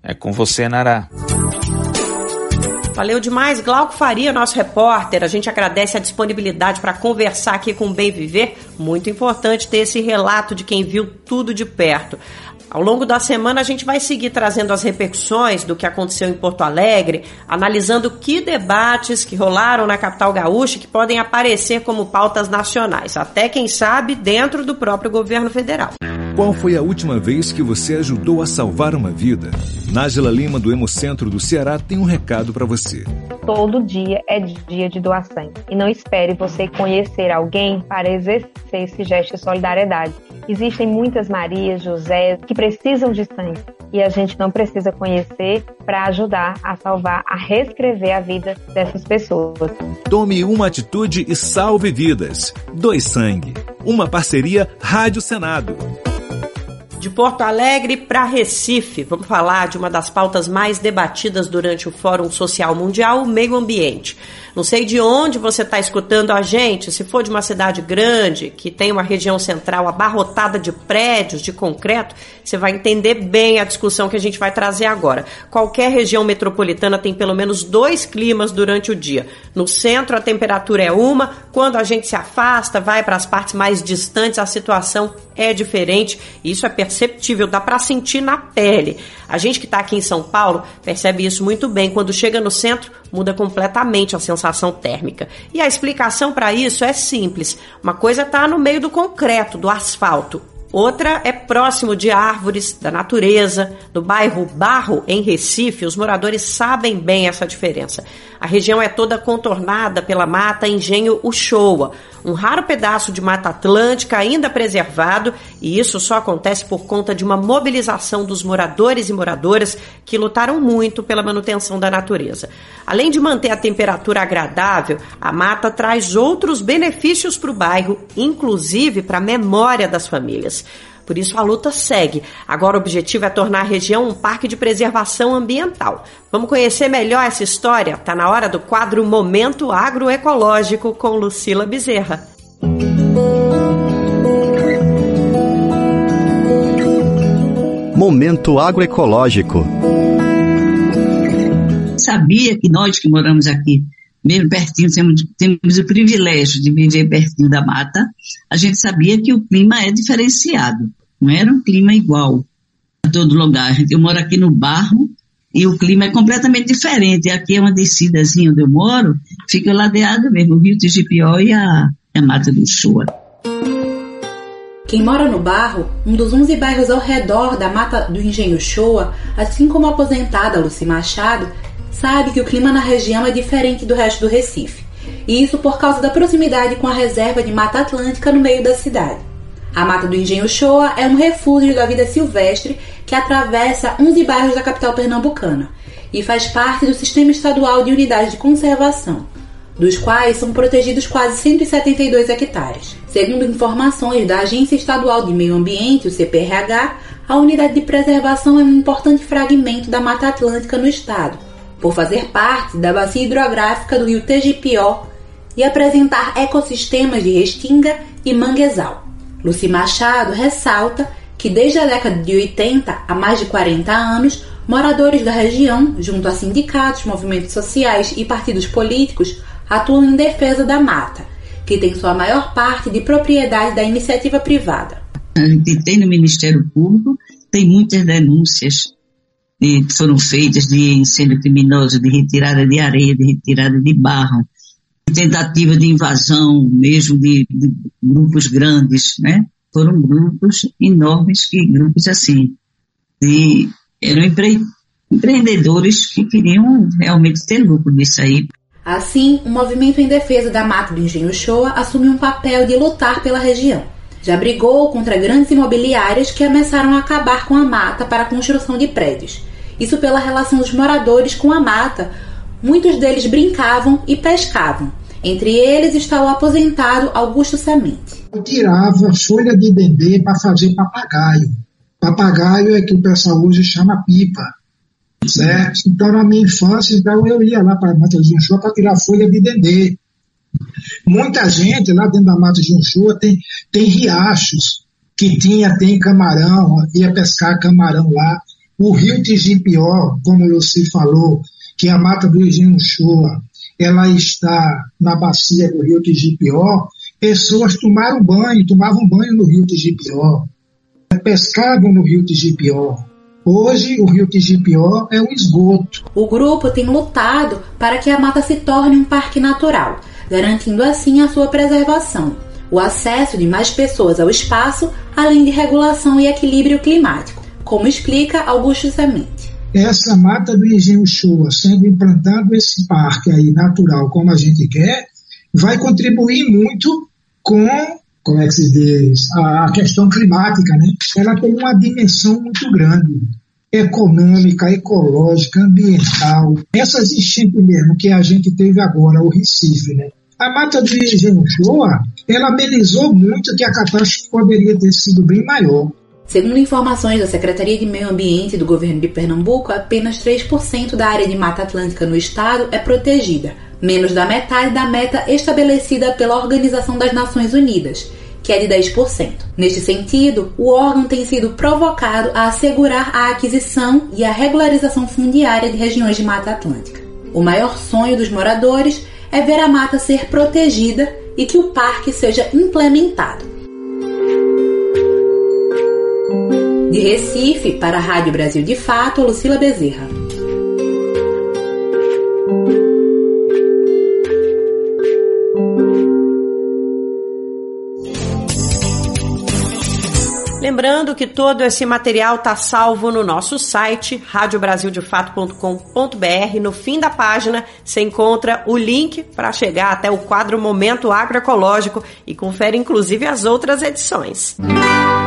É com você, Nara. Valeu demais, Glauco Faria, nosso repórter. A gente agradece a disponibilidade para conversar aqui com o Bem Viver. Muito importante ter esse relato de quem viu tudo de perto. Ao longo da semana, a gente vai seguir trazendo as repercussões do que aconteceu em Porto Alegre, analisando que debates que rolaram na capital gaúcha que podem aparecer como pautas nacionais, até quem sabe dentro do próprio governo federal. Qual foi a última vez que você ajudou a salvar uma vida? Nájila Lima, do Hemocentro do Ceará, tem um recado para você. Todo dia é dia de doação. E não espere você conhecer alguém para exercer esse gesto de solidariedade. Existem muitas Marias, José, que precisam de sangue. E a gente não precisa conhecer para ajudar a salvar, a reescrever a vida dessas pessoas. Tome uma atitude e salve vidas. Doe sangue. Uma parceria Rádio Senado de Porto Alegre para Recife. Vamos falar de uma das pautas mais debatidas durante o Fórum Social Mundial, o meio ambiente. Não sei de onde você está escutando a gente, se for de uma cidade grande, que tem uma região central abarrotada de prédios, de concreto, você vai entender bem a discussão que a gente vai trazer agora. Qualquer região metropolitana tem pelo menos dois climas durante o dia. No centro, a temperatura é uma, quando a gente se afasta, vai para as partes mais distantes, a situação é diferente. Isso é perceptível, dá para sentir na pele. A gente que está aqui em São Paulo percebe isso muito bem. Quando chega no centro, muda completamente a sensação térmica. E a explicação para isso é simples. Uma coisa está no meio do concreto, do asfalto. Outra é próximo de árvores, da natureza. No bairro Barro, em Recife, os moradores sabem bem essa diferença. A região é toda contornada pela mata Engenho Uchoa, um raro pedaço de mata atlântica ainda preservado, e isso só acontece por conta de uma mobilização dos moradores e moradoras que lutaram muito pela manutenção da natureza. Além de manter a temperatura agradável, a mata traz outros benefícios para o bairro, inclusive para a memória das famílias. Por isso a luta segue. Agora o objetivo é tornar a região um parque de preservação ambiental. Vamos conhecer melhor essa história? Tá na hora do quadro Momento Agroecológico com Lucila Bezerra. Momento Agroecológico. Sabia que nós que moramos aqui, mesmo pertinho, temos, temos o privilégio de viver pertinho da mata, a gente sabia que o clima é diferenciado. Não era um clima igual a todo lugar. Eu moro aqui no barro e o clima é completamente diferente. Aqui é uma descidazinha onde eu moro, fica ladeado mesmo, o rio Tigipió e a, a Mata do Chua. Quem mora no Barro, um dos 11 bairros ao redor da Mata do Engenho Shoa, assim como a aposentada Luci Machado, sabe que o clima na região é diferente do resto do Recife. E isso por causa da proximidade com a reserva de Mata Atlântica no meio da cidade. A Mata do Engenho Shoa é um refúgio da vida silvestre que atravessa 11 bairros da capital pernambucana e faz parte do Sistema Estadual de Unidades de Conservação, dos quais são protegidos quase 172 hectares. Segundo informações da Agência Estadual de Meio Ambiente, o CPRH, a unidade de preservação é um importante fragmento da Mata Atlântica no estado, por fazer parte da bacia hidrográfica do rio Tegipió e apresentar ecossistemas de restinga e manguezal. Luci Machado ressalta que desde a década de 80, há mais de 40 anos, moradores da região, junto a sindicatos, movimentos sociais e partidos políticos, atuam em defesa da mata, que tem sua maior parte de propriedade da iniciativa privada. A gente tem no Ministério Público, tem muitas denúncias que foram feitas de incêndio criminoso, de retirada de areia, de retirada de barro, de tentativa de invasão mesmo de, de grupos grandes, né? Foram grupos enormes, que grupos assim, de, eram empre, empreendedores que queriam realmente ter lucro disso aí. Assim, o movimento em defesa da mata do Engenho Shoa assume um papel de lutar pela região. Já brigou contra grandes imobiliárias que ameaçaram acabar com a mata para a construção de prédios. Isso pela relação dos moradores com a mata. Muitos deles brincavam e pescavam. Entre eles está o aposentado Augusto Semente. Eu tirava folha de dendê para fazer papagaio. Papagaio é que o pessoal hoje chama pipa certo? Então, na minha infância, então, eu ia lá para a Mata de para tirar folha de dendê. Muita gente lá dentro da Mata de tem, tem riachos que tinha, tem camarão, ia pescar camarão lá. O rio Tigipió, como se falou, que a Mata do Unchua, ela está na bacia do rio Tigipió, pessoas tomaram banho, tomavam banho no rio Tigipió, pescavam no rio Tigipió, Hoje, o rio Tigipió é um esgoto. O grupo tem lutado para que a mata se torne um parque natural, garantindo assim a sua preservação, o acesso de mais pessoas ao espaço, além de regulação e equilíbrio climático, como explica Augusto Semente. Essa mata do Engenho Shoa, sendo implantado esse parque aí natural como a gente quer, vai contribuir muito com como é que se diz, a, questão climática, né? Ela tem uma dimensão muito grande, econômica, ecológica, ambiental. Essas enchentes mesmo que a gente teve agora, o Recife, né? A mata de Genjoa, ela amenizou muito que a catástrofe poderia ter sido bem maior. Segundo informações da Secretaria de Meio Ambiente do governo de Pernambuco, apenas 3% da área de Mata Atlântica no estado é protegida, menos da metade da meta estabelecida pela Organização das Nações Unidas, que é de 10%. Neste sentido, o órgão tem sido provocado a assegurar a aquisição e a regularização fundiária de regiões de Mata Atlântica. O maior sonho dos moradores é ver a mata ser protegida e que o parque seja implementado. De Recife, para a Rádio Brasil de Fato, Lucila Bezerra. Lembrando que todo esse material está salvo no nosso site, radiobrasildefato.com.br. No fim da página você encontra o link para chegar até o quadro Momento Agroecológico e confere inclusive as outras edições. Música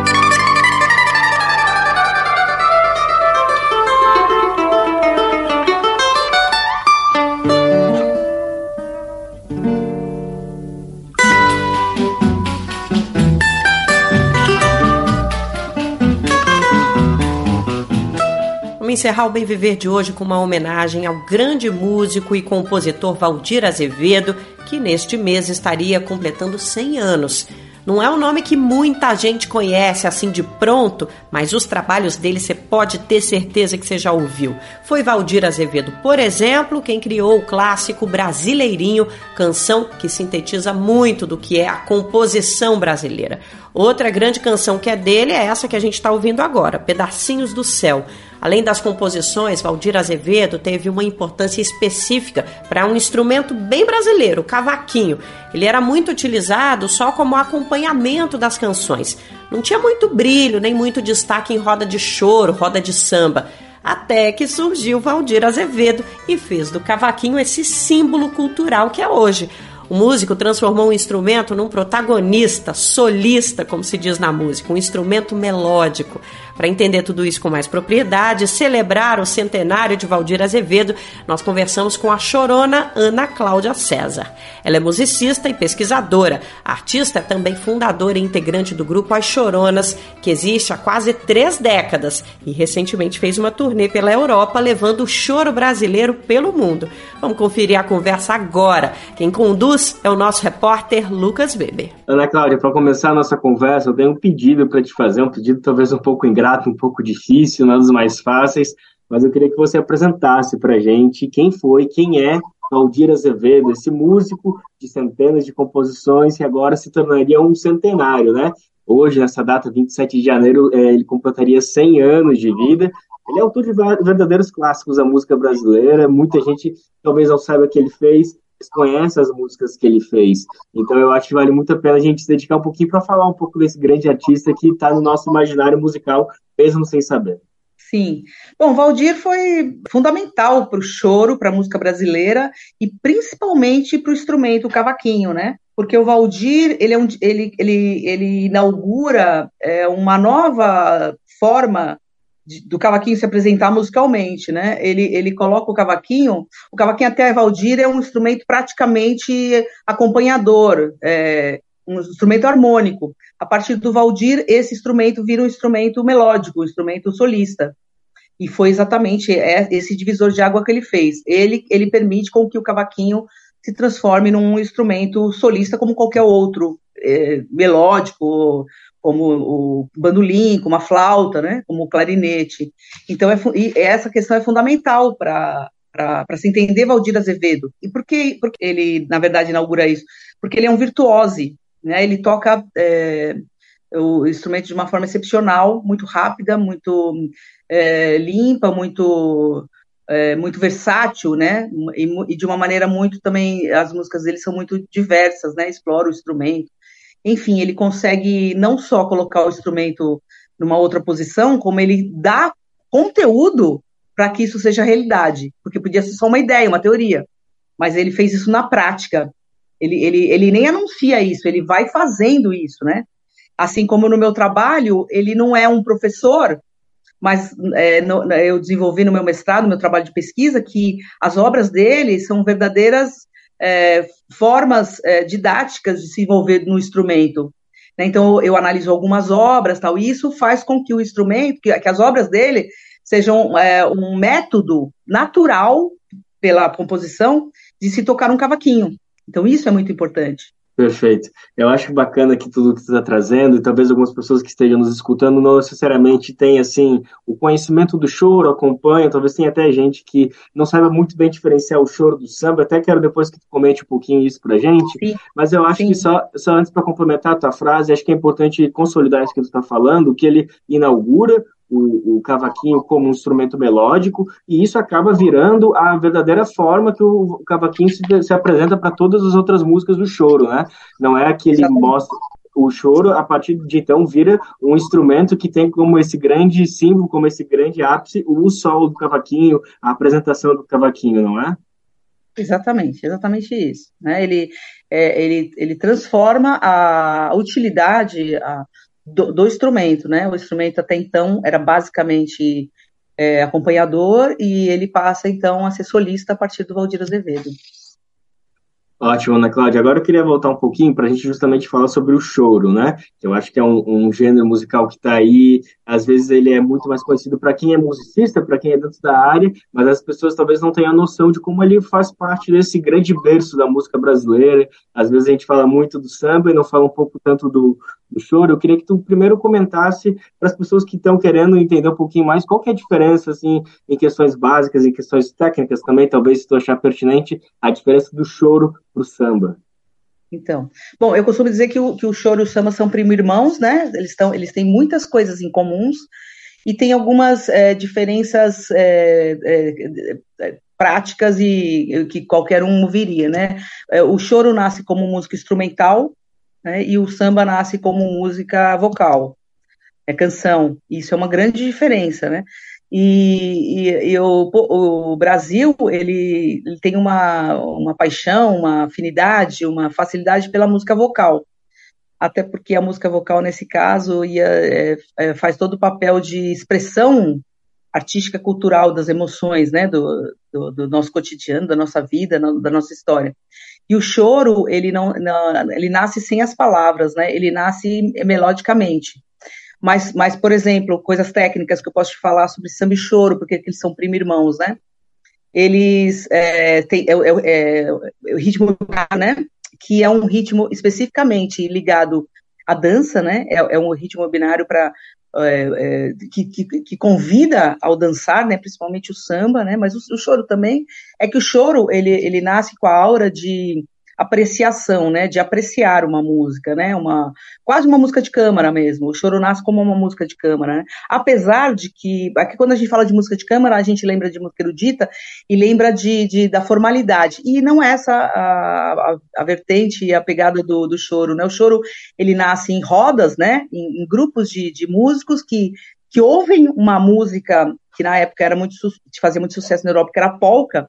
encerrar o Bem Viver de hoje com uma homenagem ao grande músico e compositor Valdir Azevedo, que neste mês estaria completando 100 anos. Não é um nome que muita gente conhece assim de pronto, mas os trabalhos dele você pode ter certeza que você já ouviu. Foi Valdir Azevedo, por exemplo, quem criou o clássico Brasileirinho, canção que sintetiza muito do que é a composição brasileira. Outra grande canção que é dele é essa que a gente está ouvindo agora, Pedacinhos do Céu. Além das composições, Valdir Azevedo teve uma importância específica para um instrumento bem brasileiro, o cavaquinho. Ele era muito utilizado só como acompanhamento das canções. Não tinha muito brilho, nem muito destaque em roda de choro, roda de samba. Até que surgiu Valdir Azevedo e fez do cavaquinho esse símbolo cultural que é hoje. O músico transformou o instrumento num protagonista, solista, como se diz na música, um instrumento melódico. Para entender tudo isso com mais propriedade, celebrar o centenário de Valdir Azevedo, nós conversamos com a chorona Ana Cláudia César. Ela é musicista e pesquisadora. A artista é também fundadora e integrante do grupo As Choronas, que existe há quase três décadas e recentemente fez uma turnê pela Europa levando o choro brasileiro pelo mundo. Vamos conferir a conversa agora. Quem conduz é o nosso repórter Lucas Weber. Ana Cláudia, para começar a nossa conversa, eu tenho um pedido para te fazer, um pedido talvez um pouco ingrato um pouco difícil, não é dos mais fáceis, mas eu queria que você apresentasse para a gente quem foi, quem é Valdir Azevedo, esse músico de centenas de composições que agora se tornaria um centenário, né? Hoje, nessa data, 27 de janeiro, é, ele completaria 100 anos de vida. Ele é autor de verdadeiros clássicos da música brasileira. Muita gente talvez não saiba que ele fez, conhece as músicas que ele fez. Então eu acho que vale muito a pena a gente se dedicar um pouquinho para falar um pouco desse grande artista que está no nosso imaginário musical, mesmo sem saber. Sim. Bom, Valdir foi fundamental para o choro, para a música brasileira e principalmente para o instrumento o cavaquinho, né? Porque o Valdir ele, é um, ele, ele, ele inaugura é, uma nova forma do cavaquinho se apresentar musicalmente, né? Ele, ele coloca o cavaquinho, o cavaquinho até Valdir é um instrumento praticamente acompanhador, é, um instrumento harmônico. A partir do Valdir, esse instrumento vira um instrumento melódico, um instrumento solista. E foi exatamente esse divisor de água que ele fez. Ele, ele permite com que o cavaquinho se transforme num instrumento solista como qualquer outro, é, melódico, como o bandolim, como a flauta, né, como o clarinete. Então, é, essa questão é fundamental para para se entender Valdir Azevedo. E por que porque ele, na verdade, inaugura isso? Porque ele é um virtuose, né? Ele toca é, o instrumento de uma forma excepcional, muito rápida, muito é, limpa, muito é, muito versátil, né? E, e, de uma maneira muito também as músicas dele são muito diversas, né? Explora o instrumento enfim, ele consegue não só colocar o instrumento numa outra posição, como ele dá conteúdo para que isso seja realidade, porque podia ser só uma ideia, uma teoria, mas ele fez isso na prática. Ele, ele, ele nem anuncia isso, ele vai fazendo isso, né? Assim como no meu trabalho, ele não é um professor, mas é, no, eu desenvolvi no meu mestrado, no meu trabalho de pesquisa, que as obras dele são verdadeiras é, formas é, didáticas de se envolver no instrumento. Né? Então, eu analiso algumas obras, tal, e isso faz com que o instrumento, que, que as obras dele sejam é, um método natural pela composição de se tocar um cavaquinho. Então, isso é muito importante. Perfeito. Eu acho bacana que tudo que você está trazendo, e talvez algumas pessoas que estejam nos escutando não necessariamente tenham, assim, o conhecimento do choro, acompanham, talvez tenha até gente que não saiba muito bem diferenciar o choro do samba, até quero depois que tu comente um pouquinho isso pra gente, Sim. mas eu acho Sim. que só, só antes para complementar a tua frase, acho que é importante consolidar isso que tu está falando, que ele inaugura o, o, cavaquinho como um instrumento melódico, e isso acaba virando a verdadeira forma que o, cavaquinho se, se apresenta para todas as outras músicas do choro, né? Não é que ele Exatamente. mostra o choro, a partir de então, vira um instrumento que tem como esse grande símbolo, como esse grande ápice, o solo do cavaquinho, a apresentação do cavaquinho, não é? Exatamente, exatamente isso. Né? Ele, é, ele, ele transforma a utilidade, a, do, do, instrumento, né? O instrumento até então era basicamente é, acompanhador e ele passa então a ser solista a partir do Valdir Azevedo. Ótimo, Ana Cláudia. Agora eu queria voltar um pouquinho para a gente justamente falar sobre o choro, né? Eu acho que é um, um gênero musical que está aí. Às vezes ele é muito mais conhecido para quem é musicista, para quem é dentro da área, mas as pessoas talvez não tenham noção de como ele faz parte desse grande berço da música brasileira. Às vezes a gente fala muito do samba e não fala um pouco tanto do, do choro. Eu queria que tu primeiro comentasse para as pessoas que estão querendo entender um pouquinho mais qual que é a diferença, assim, em questões básicas, em questões técnicas também, talvez se tu achar pertinente, a diferença do choro para o samba. Então, bom, eu costumo dizer que o, que o choro e o samba são primo-irmãos, né? Eles, estão, eles têm muitas coisas em comuns e tem algumas é, diferenças é, é, práticas e que qualquer um viria, né? o choro nasce como música instrumental, né, e o samba nasce como música vocal, é canção. Isso é uma grande diferença, né? E, e, e o, o, Brasil ele, ele, tem uma, uma paixão, uma afinidade, uma facilidade pela música vocal, até porque a música vocal nesse caso ia, é, é, faz todo o papel de expressão artística cultural das emoções, né, do, do, do nosso cotidiano, da nossa vida, da nossa história. E o choro, ele não, não, ele nasce sem as palavras, né? Ele nasce melodicamente. Mas, mas, por exemplo, coisas técnicas que eu posso te falar sobre samba e choro, porque eles são primo-irmãos, né? Eles é, têm é, é, é, o ritmo, né? Que é um ritmo especificamente ligado à dança, né? É, é um ritmo binário para é, é, que, que, que, convida ao dançar, né, principalmente o samba, né, mas o, o, choro também, é que o choro, ele, ele nasce com a aura de apreciação, né, de apreciar uma música, né, uma, quase uma música de câmara mesmo, o choro nasce como uma música de câmara, né, apesar de que, aqui quando a gente fala de música de câmara, a gente lembra de música erudita e lembra de, de da formalidade, e não é essa a, a, a vertente e a pegada do, do choro, né, o choro, ele nasce em rodas, né, em, em grupos de, de músicos que, que ouvem uma música que na época era muito, fazia muito sucesso na Europa, que era a polka,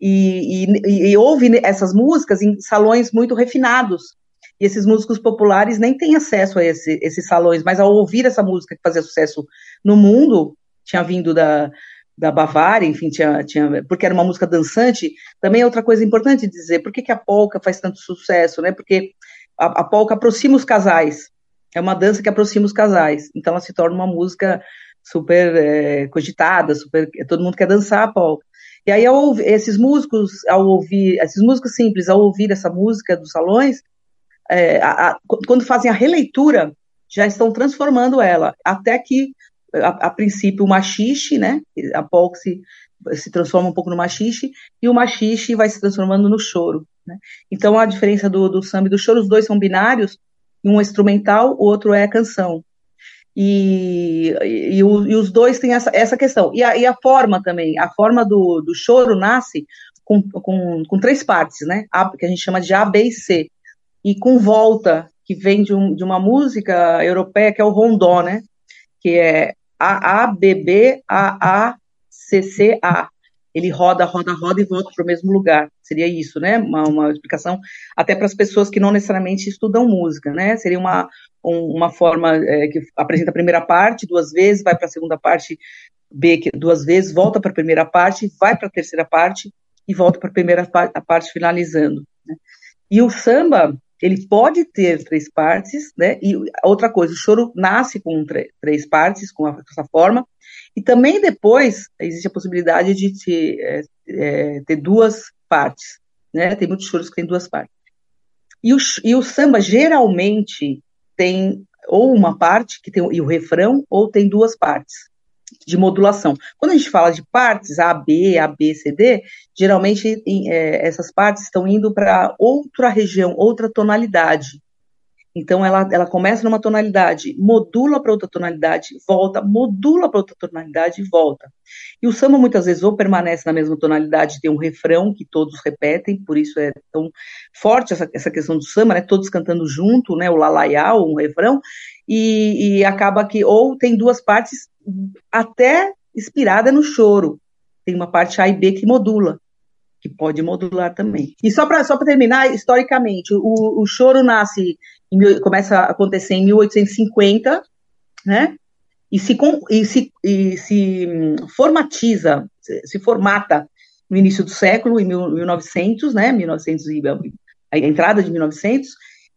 e, e, e ouve essas músicas em salões muito refinados. E esses músicos populares nem têm acesso a esse, esses salões, mas ao ouvir essa música que fazia sucesso no mundo, tinha vindo da, da Bavária, enfim, tinha, tinha, porque era uma música dançante, também é outra coisa importante dizer, por que, que a polca faz tanto sucesso, né? Porque a, a polca aproxima os casais, é uma dança que aproxima os casais, então ela se torna uma música super é, cogitada, super, todo mundo quer dançar a polca. E aí, ao, esses músicos, ao ouvir, esses músicos simples, ao ouvir essa música dos salões, é, a, a, quando fazem a releitura, já estão transformando ela, até que, a, a princípio, o machixe, né, a polka se, se transforma um pouco no machixe, e o machixe vai se transformando no choro. Né? Então, a diferença do, do samba e do choro, os dois são binários, um é instrumental, o outro é canção. E, e, e, os dois têm essa, essa questão. E a, e a forma também, a forma do, do choro nasce com, com, com três partes, né? A, que a gente chama de A, B e C. E com volta, que vem de, um, de uma música europeia que é o rondó, né? Que é A, A, B, B, A, A, C, C, A ele roda, roda, roda e volta para o mesmo lugar. Seria isso, né? Uma, uma explicação até para as pessoas que não necessariamente estudam música, né? Seria uma, um, uma forma é, que apresenta a primeira parte duas vezes, vai para a segunda parte B duas vezes, volta para a primeira parte, vai para a terceira parte e volta para a primeira a parte finalizando. Né? E o samba, ele pode ter três partes, né? E outra coisa, o choro nasce com três partes, com essa forma, e também depois existe a possibilidade de ter, é, é, ter duas partes, né? Tem muitos choros que têm duas partes. E o, e o samba geralmente tem ou uma parte que tem e o refrão ou tem duas partes de modulação. Quando a gente fala de partes A, B, A, B, C, D, geralmente é, essas partes estão indo para outra região, outra tonalidade. Então ela, ela começa numa tonalidade, modula para outra tonalidade, volta, modula para outra tonalidade e volta. E o samba muitas vezes ou permanece na mesma tonalidade, tem um refrão que todos repetem, por isso é tão forte essa, essa questão do samba, né? Todos cantando junto, né? O lalaiá, um refrão, e, e acaba que ou tem duas partes até inspirada no choro. Tem uma parte A e B que modula que pode modular também. E só para só terminar, historicamente, o, o choro nasce começa a acontecer em 1850, né? E se, e se, e se hum, formatiza, se formata no início do século, em 1900, né? 1900 e a entrada de 1900,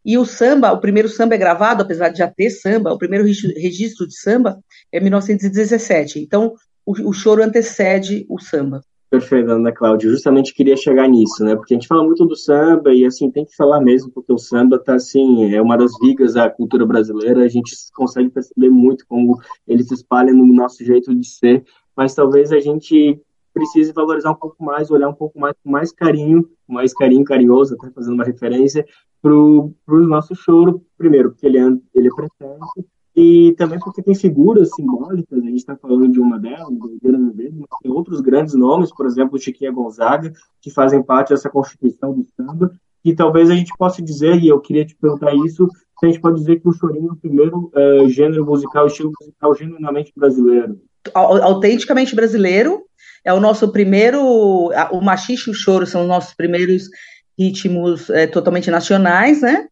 e o samba, o primeiro samba é gravado, apesar de já ter samba, o primeiro registro de samba é 1917. Então, o, o choro antecede o samba. Perfeito, Ana Cláudia. Justamente queria chegar nisso, né? Porque a gente fala muito do samba e, assim, tem que falar mesmo, porque o samba tá, assim, é uma das vigas da cultura brasileira. A gente consegue perceber muito como ele se espalha no nosso jeito de ser, mas talvez a gente precise valorizar um pouco mais, olhar um pouco mais com mais carinho, mais carinho carinhoso, até fazendo uma referência, para o nosso choro, primeiro, porque ele é, ele é presente, e também porque tem figuras simbólicas, a gente está falando de uma delas, mas tem outros grandes nomes, por exemplo, Chiquinha Gonzaga, que fazem parte dessa constituição do samba, e talvez a gente possa dizer, e eu queria te perguntar isso, se a gente pode dizer que o chorinho é o primeiro uh, gênero musical, estilo musical genuinamente brasileiro. Autenticamente brasileiro, é o nosso primeiro, o machixe e o choro são os nossos primeiros ritmos é, totalmente nacionais, né?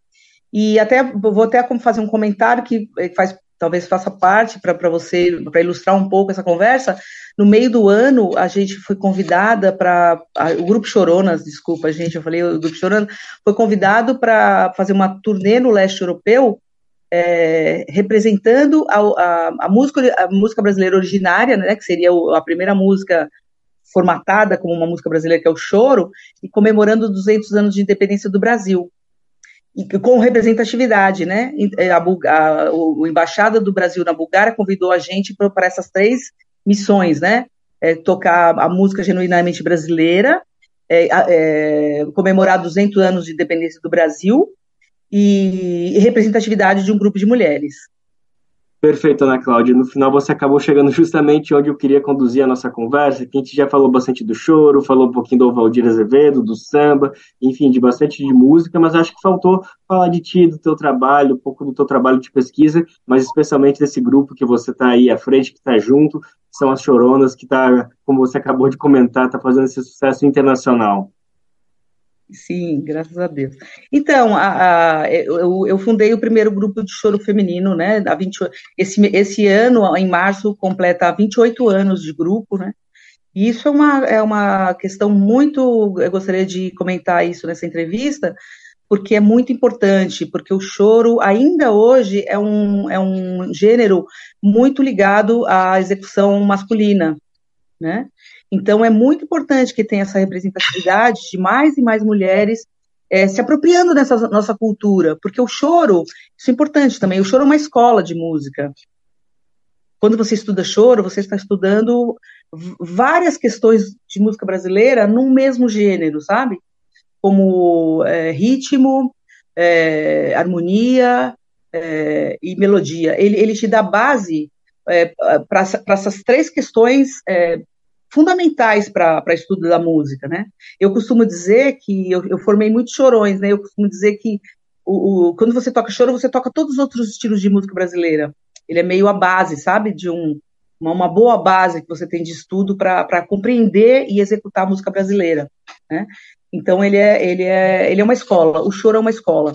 E até vou até fazer um comentário que eh, faz talvez faça parte para você para ilustrar um pouco essa conversa. No meio do ano a gente foi convidada para o grupo Choronas, desculpa gente, eu falei o grupo Choronas foi convidado para fazer uma turnê no leste europeu é, representando a, a, a, música, a música brasileira originária, né, que seria a primeira música formatada como uma música brasileira, que é o choro, e comemorando 200 anos de independência do Brasil com representatividade, né? É, a, a, Embaixada do Brasil na Bulgária convidou a gente para essas três missões, né? É, tocar a música genuinamente brasileira, é, é, comemorar 200 anos de independência do Brasil e, e representatividade de um grupo de mulheres. Perfeito, Ana Cláudia. No final você acabou chegando justamente onde eu queria conduzir a nossa conversa, que a gente já falou bastante do choro, falou um pouquinho do Valdir Azevedo, do samba, enfim, de bastante de música, mas acho que faltou falar de ti, do teu trabalho, um pouco do teu trabalho de pesquisa, mas especialmente desse grupo que você está aí à frente, que está junto, que são as Choronas, que está, como você acabou de comentar, está fazendo esse sucesso internacional. Sim, graças a Deus. Então, a, a, eu, eu, fundei o primeiro grupo de choro feminino, né? A 20, esse, esse ano, em março, completa 28 anos de grupo, né? E isso é uma, é uma questão muito. Eu gostaria de comentar isso nessa entrevista, porque é muito importante, porque o choro ainda hoje é um, é um gênero muito ligado à execução masculina, né? Então, é muito importante que tenha essa representatividade de mais e mais mulheres é, se apropriando dessa nossa cultura, porque o choro, isso é importante também, o choro é uma escola de música. Quando você estuda choro, você está estudando várias questões de música brasileira num mesmo gênero, sabe? Como é, ritmo, é, harmonia é, e melodia. Ele, ele te dá base é, para essas três questões é, fundamentais para estudo da música, né? Eu costumo dizer que eu, eu, formei muitos chorões, né? Eu costumo dizer que o, o, quando você toca choro, você toca todos os outros estilos de música brasileira. Ele é meio a base, sabe? De um, uma, uma boa base que você tem de estudo para compreender e executar a música brasileira, né? Então ele é, ele é, ele é uma escola. O choro é uma escola.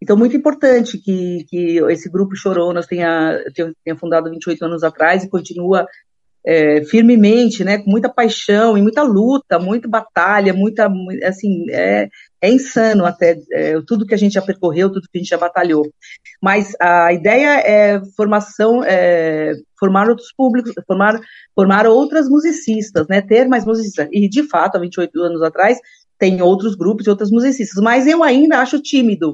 Então, muito importante que, que esse grupo Choronas tenha, tenha fundado 28 anos atrás e continua é, firmemente, né, com muita paixão e muita luta, muita batalha, muita, assim, é, é insano até é, tudo que a gente já percorreu, tudo que a gente já batalhou. Mas a ideia é formação, é, formar outros públicos, formar, formar outras musicistas, né, ter mais musicistas. E, de fato, há 28 anos atrás, tem outros grupos e outras musicistas, mas eu ainda acho tímido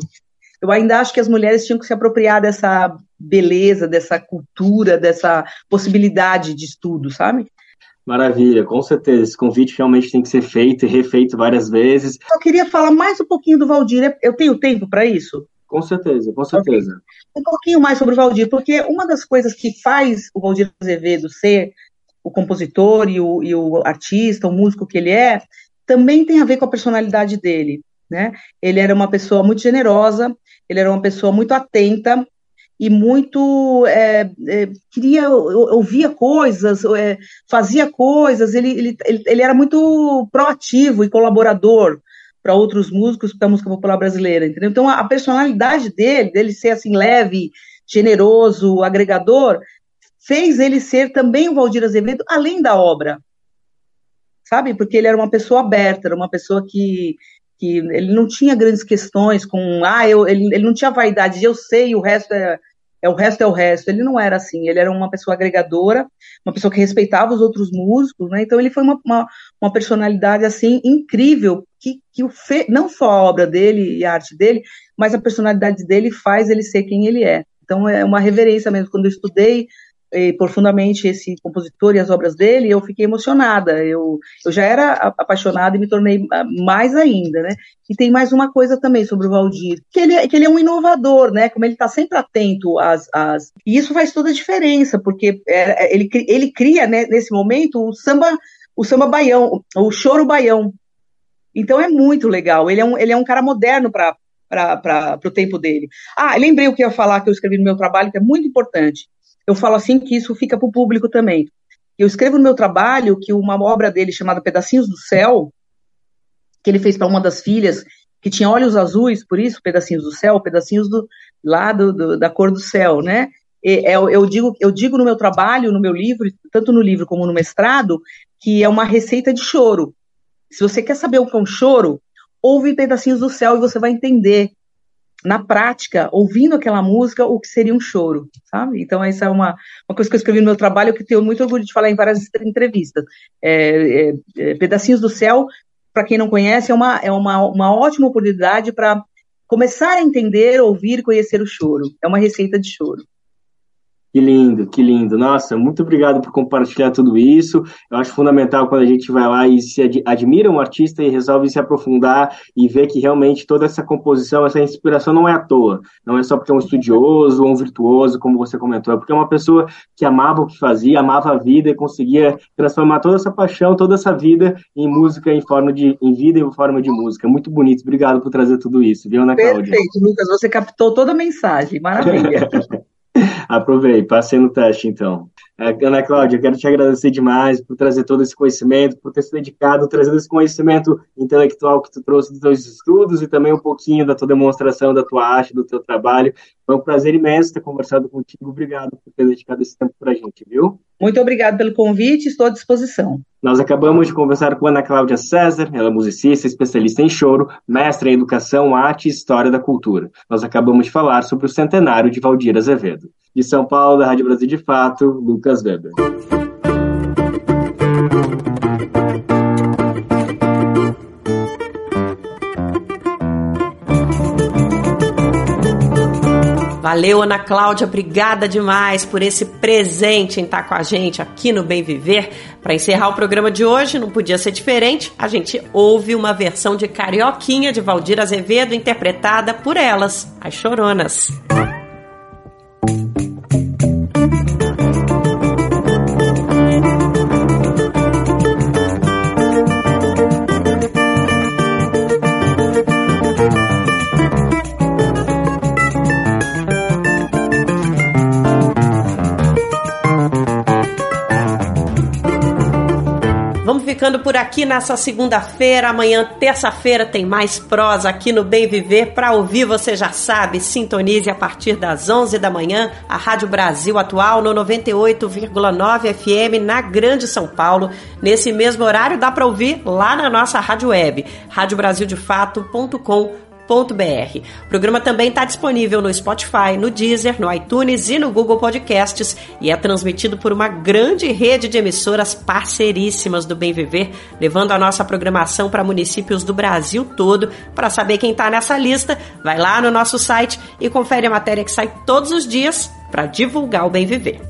eu ainda acho que as mulheres tinham que se apropriar dessa beleza, dessa cultura, dessa possibilidade de estudo, sabe? Maravilha, com certeza. Esse convite realmente tem que ser feito e refeito várias vezes. Eu queria falar mais um pouquinho do Valdir. Eu tenho tempo para isso? Com certeza, com certeza. Um pouquinho mais sobre o Valdir, porque uma das coisas que faz o Valdir Azevedo ser o compositor e o, e o artista, o músico que ele é, também tem a ver com a personalidade dele. Né? Ele era uma pessoa muito generosa, ele era uma pessoa muito atenta e muito é, é, queria ouvia coisas, é, fazia coisas. Ele, ele, ele era muito proativo e colaborador para outros músicos da música popular brasileira, entendeu? Então a, a personalidade dele, dele ser assim leve, generoso, agregador, fez ele ser também o Valdir Azevedo além da obra, sabe? Porque ele era uma pessoa aberta, era uma pessoa que que ele não tinha grandes questões com, ah, eu, ele, ele não tinha vaidade de eu sei, o resto é, é o resto é o resto. Ele não era assim, ele era uma pessoa agregadora, uma pessoa que respeitava os outros músicos, né? Então ele foi uma, uma, uma personalidade assim incrível que, que o fe, não só a obra dele e a arte dele, mas a personalidade dele faz ele ser quem ele é. Então é uma reverência mesmo. Quando eu estudei profundamente esse compositor e as obras dele, eu fiquei emocionada. Eu, eu já era apaixonada e me tornei ah, mais ainda, né? E tem mais uma coisa também sobre o Valdir, que ele, é, que ele é um inovador, né? Como ele está sempre atento às, às... E isso faz toda a diferença, porque é, é ele, ele cria, né, nesse momento, o samba, o samba baião, o choro baião. Então é muito legal. Ele é um, ele é um cara moderno para para o tempo dele. Ah, lembrei o que eu ia falar que eu escrevi no meu trabalho, que é muito importante. Eu falo assim que isso fica para o público também. Eu escrevo no meu trabalho que uma obra dele chamada Pedacinhos do Céu, que ele fez para uma das filhas, que tinha olhos azuis, por isso, pedacinhos do céu, pedacinhos do lado do, da cor do céu, né? E, é, eu, digo, eu digo no meu trabalho, no meu livro, tanto no livro como no mestrado, que é uma receita de choro. Se você quer saber o que é um choro, ouve pedacinhos do céu e você vai entender na prática, ouvindo aquela música, o que seria um choro, sabe? Então, essa é uma, uma coisa que eu escrevi no meu trabalho, que tenho muito orgulho de falar em várias entrevistas. É, é, é, Pedacinhos do Céu, para quem não conhece, é uma, é uma, uma ótima oportunidade para começar a entender, ouvir e conhecer o choro. É uma receita de choro. Que lindo, que lindo. Nossa, muito obrigado por compartilhar tudo isso. Eu acho fundamental quando a gente vai lá e se ad admira um artista e resolve se aprofundar e ver que realmente toda essa composição, essa inspiração não é à toa. Não é só porque é um estudioso ou um virtuoso, como você comentou, é porque é uma pessoa que amava o que fazia, amava a vida e conseguia transformar toda essa paixão, toda essa vida em música, em forma de em vida em forma de música. Muito bonito. Obrigado por trazer tudo isso, viu, Ana Cláudia? Perfeito, Lucas. Você captou toda a mensagem. Maravilha. Aprovei, passei no teste então. É, Ana Cláudia, quero te agradecer demais por trazer todo esse conhecimento, por ter se dedicado, trazendo esse conhecimento intelectual que tu trouxe dos teus estudos e também um pouquinho da tua demonstração da tua arte, do teu trabalho. Foi um prazer imenso ter conversado contigo. Obrigado por ter dedicado esse tempo para a gente, viu? Muito obrigado pelo convite, estou à disposição. Nós acabamos de conversar com Ana Cláudia César, ela é musicista, especialista em choro, mestre em educação, arte e história da cultura. Nós acabamos de falar sobre o centenário de Valdir Azevedo. De São Paulo, da Rádio Brasil de Fato, Lucas Weber. Valeu, Ana Cláudia, obrigada demais por esse presente em estar com a gente aqui no Bem Viver. Para encerrar o programa de hoje, não podia ser diferente, a gente ouve uma versão de Carioquinha de Valdir Azevedo interpretada por elas, as Choronas. Ficando por aqui nessa segunda-feira. Amanhã, terça-feira, tem mais prosa aqui no Bem Viver. Para ouvir, você já sabe, sintonize a partir das 11 da manhã a Rádio Brasil Atual no 98,9 FM na Grande São Paulo. Nesse mesmo horário, dá para ouvir lá na nossa rádio web, radiobrasildefato.com.br o programa também está disponível no Spotify, no Deezer, no iTunes e no Google Podcasts e é transmitido por uma grande rede de emissoras parceiríssimas do Bem Viver, levando a nossa programação para municípios do Brasil todo. Para saber quem está nessa lista, vai lá no nosso site e confere a matéria que sai todos os dias para divulgar o Bem Viver.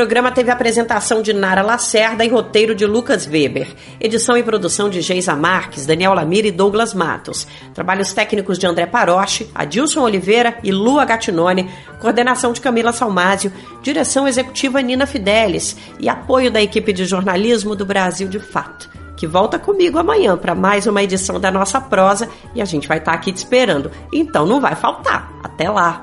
Programa teve apresentação de Nara Lacerda e roteiro de Lucas Weber. Edição e produção de Geisa Marques, Daniel Lamir e Douglas Matos. Trabalhos técnicos de André Paroche, Adilson Oliveira e Lua Gattinone. Coordenação de Camila Salmásio. Direção executiva Nina Fidelis. E apoio da equipe de jornalismo do Brasil de Fato que volta comigo amanhã para mais uma edição da nossa prosa e a gente vai estar tá aqui te esperando. Então não vai faltar. Até lá.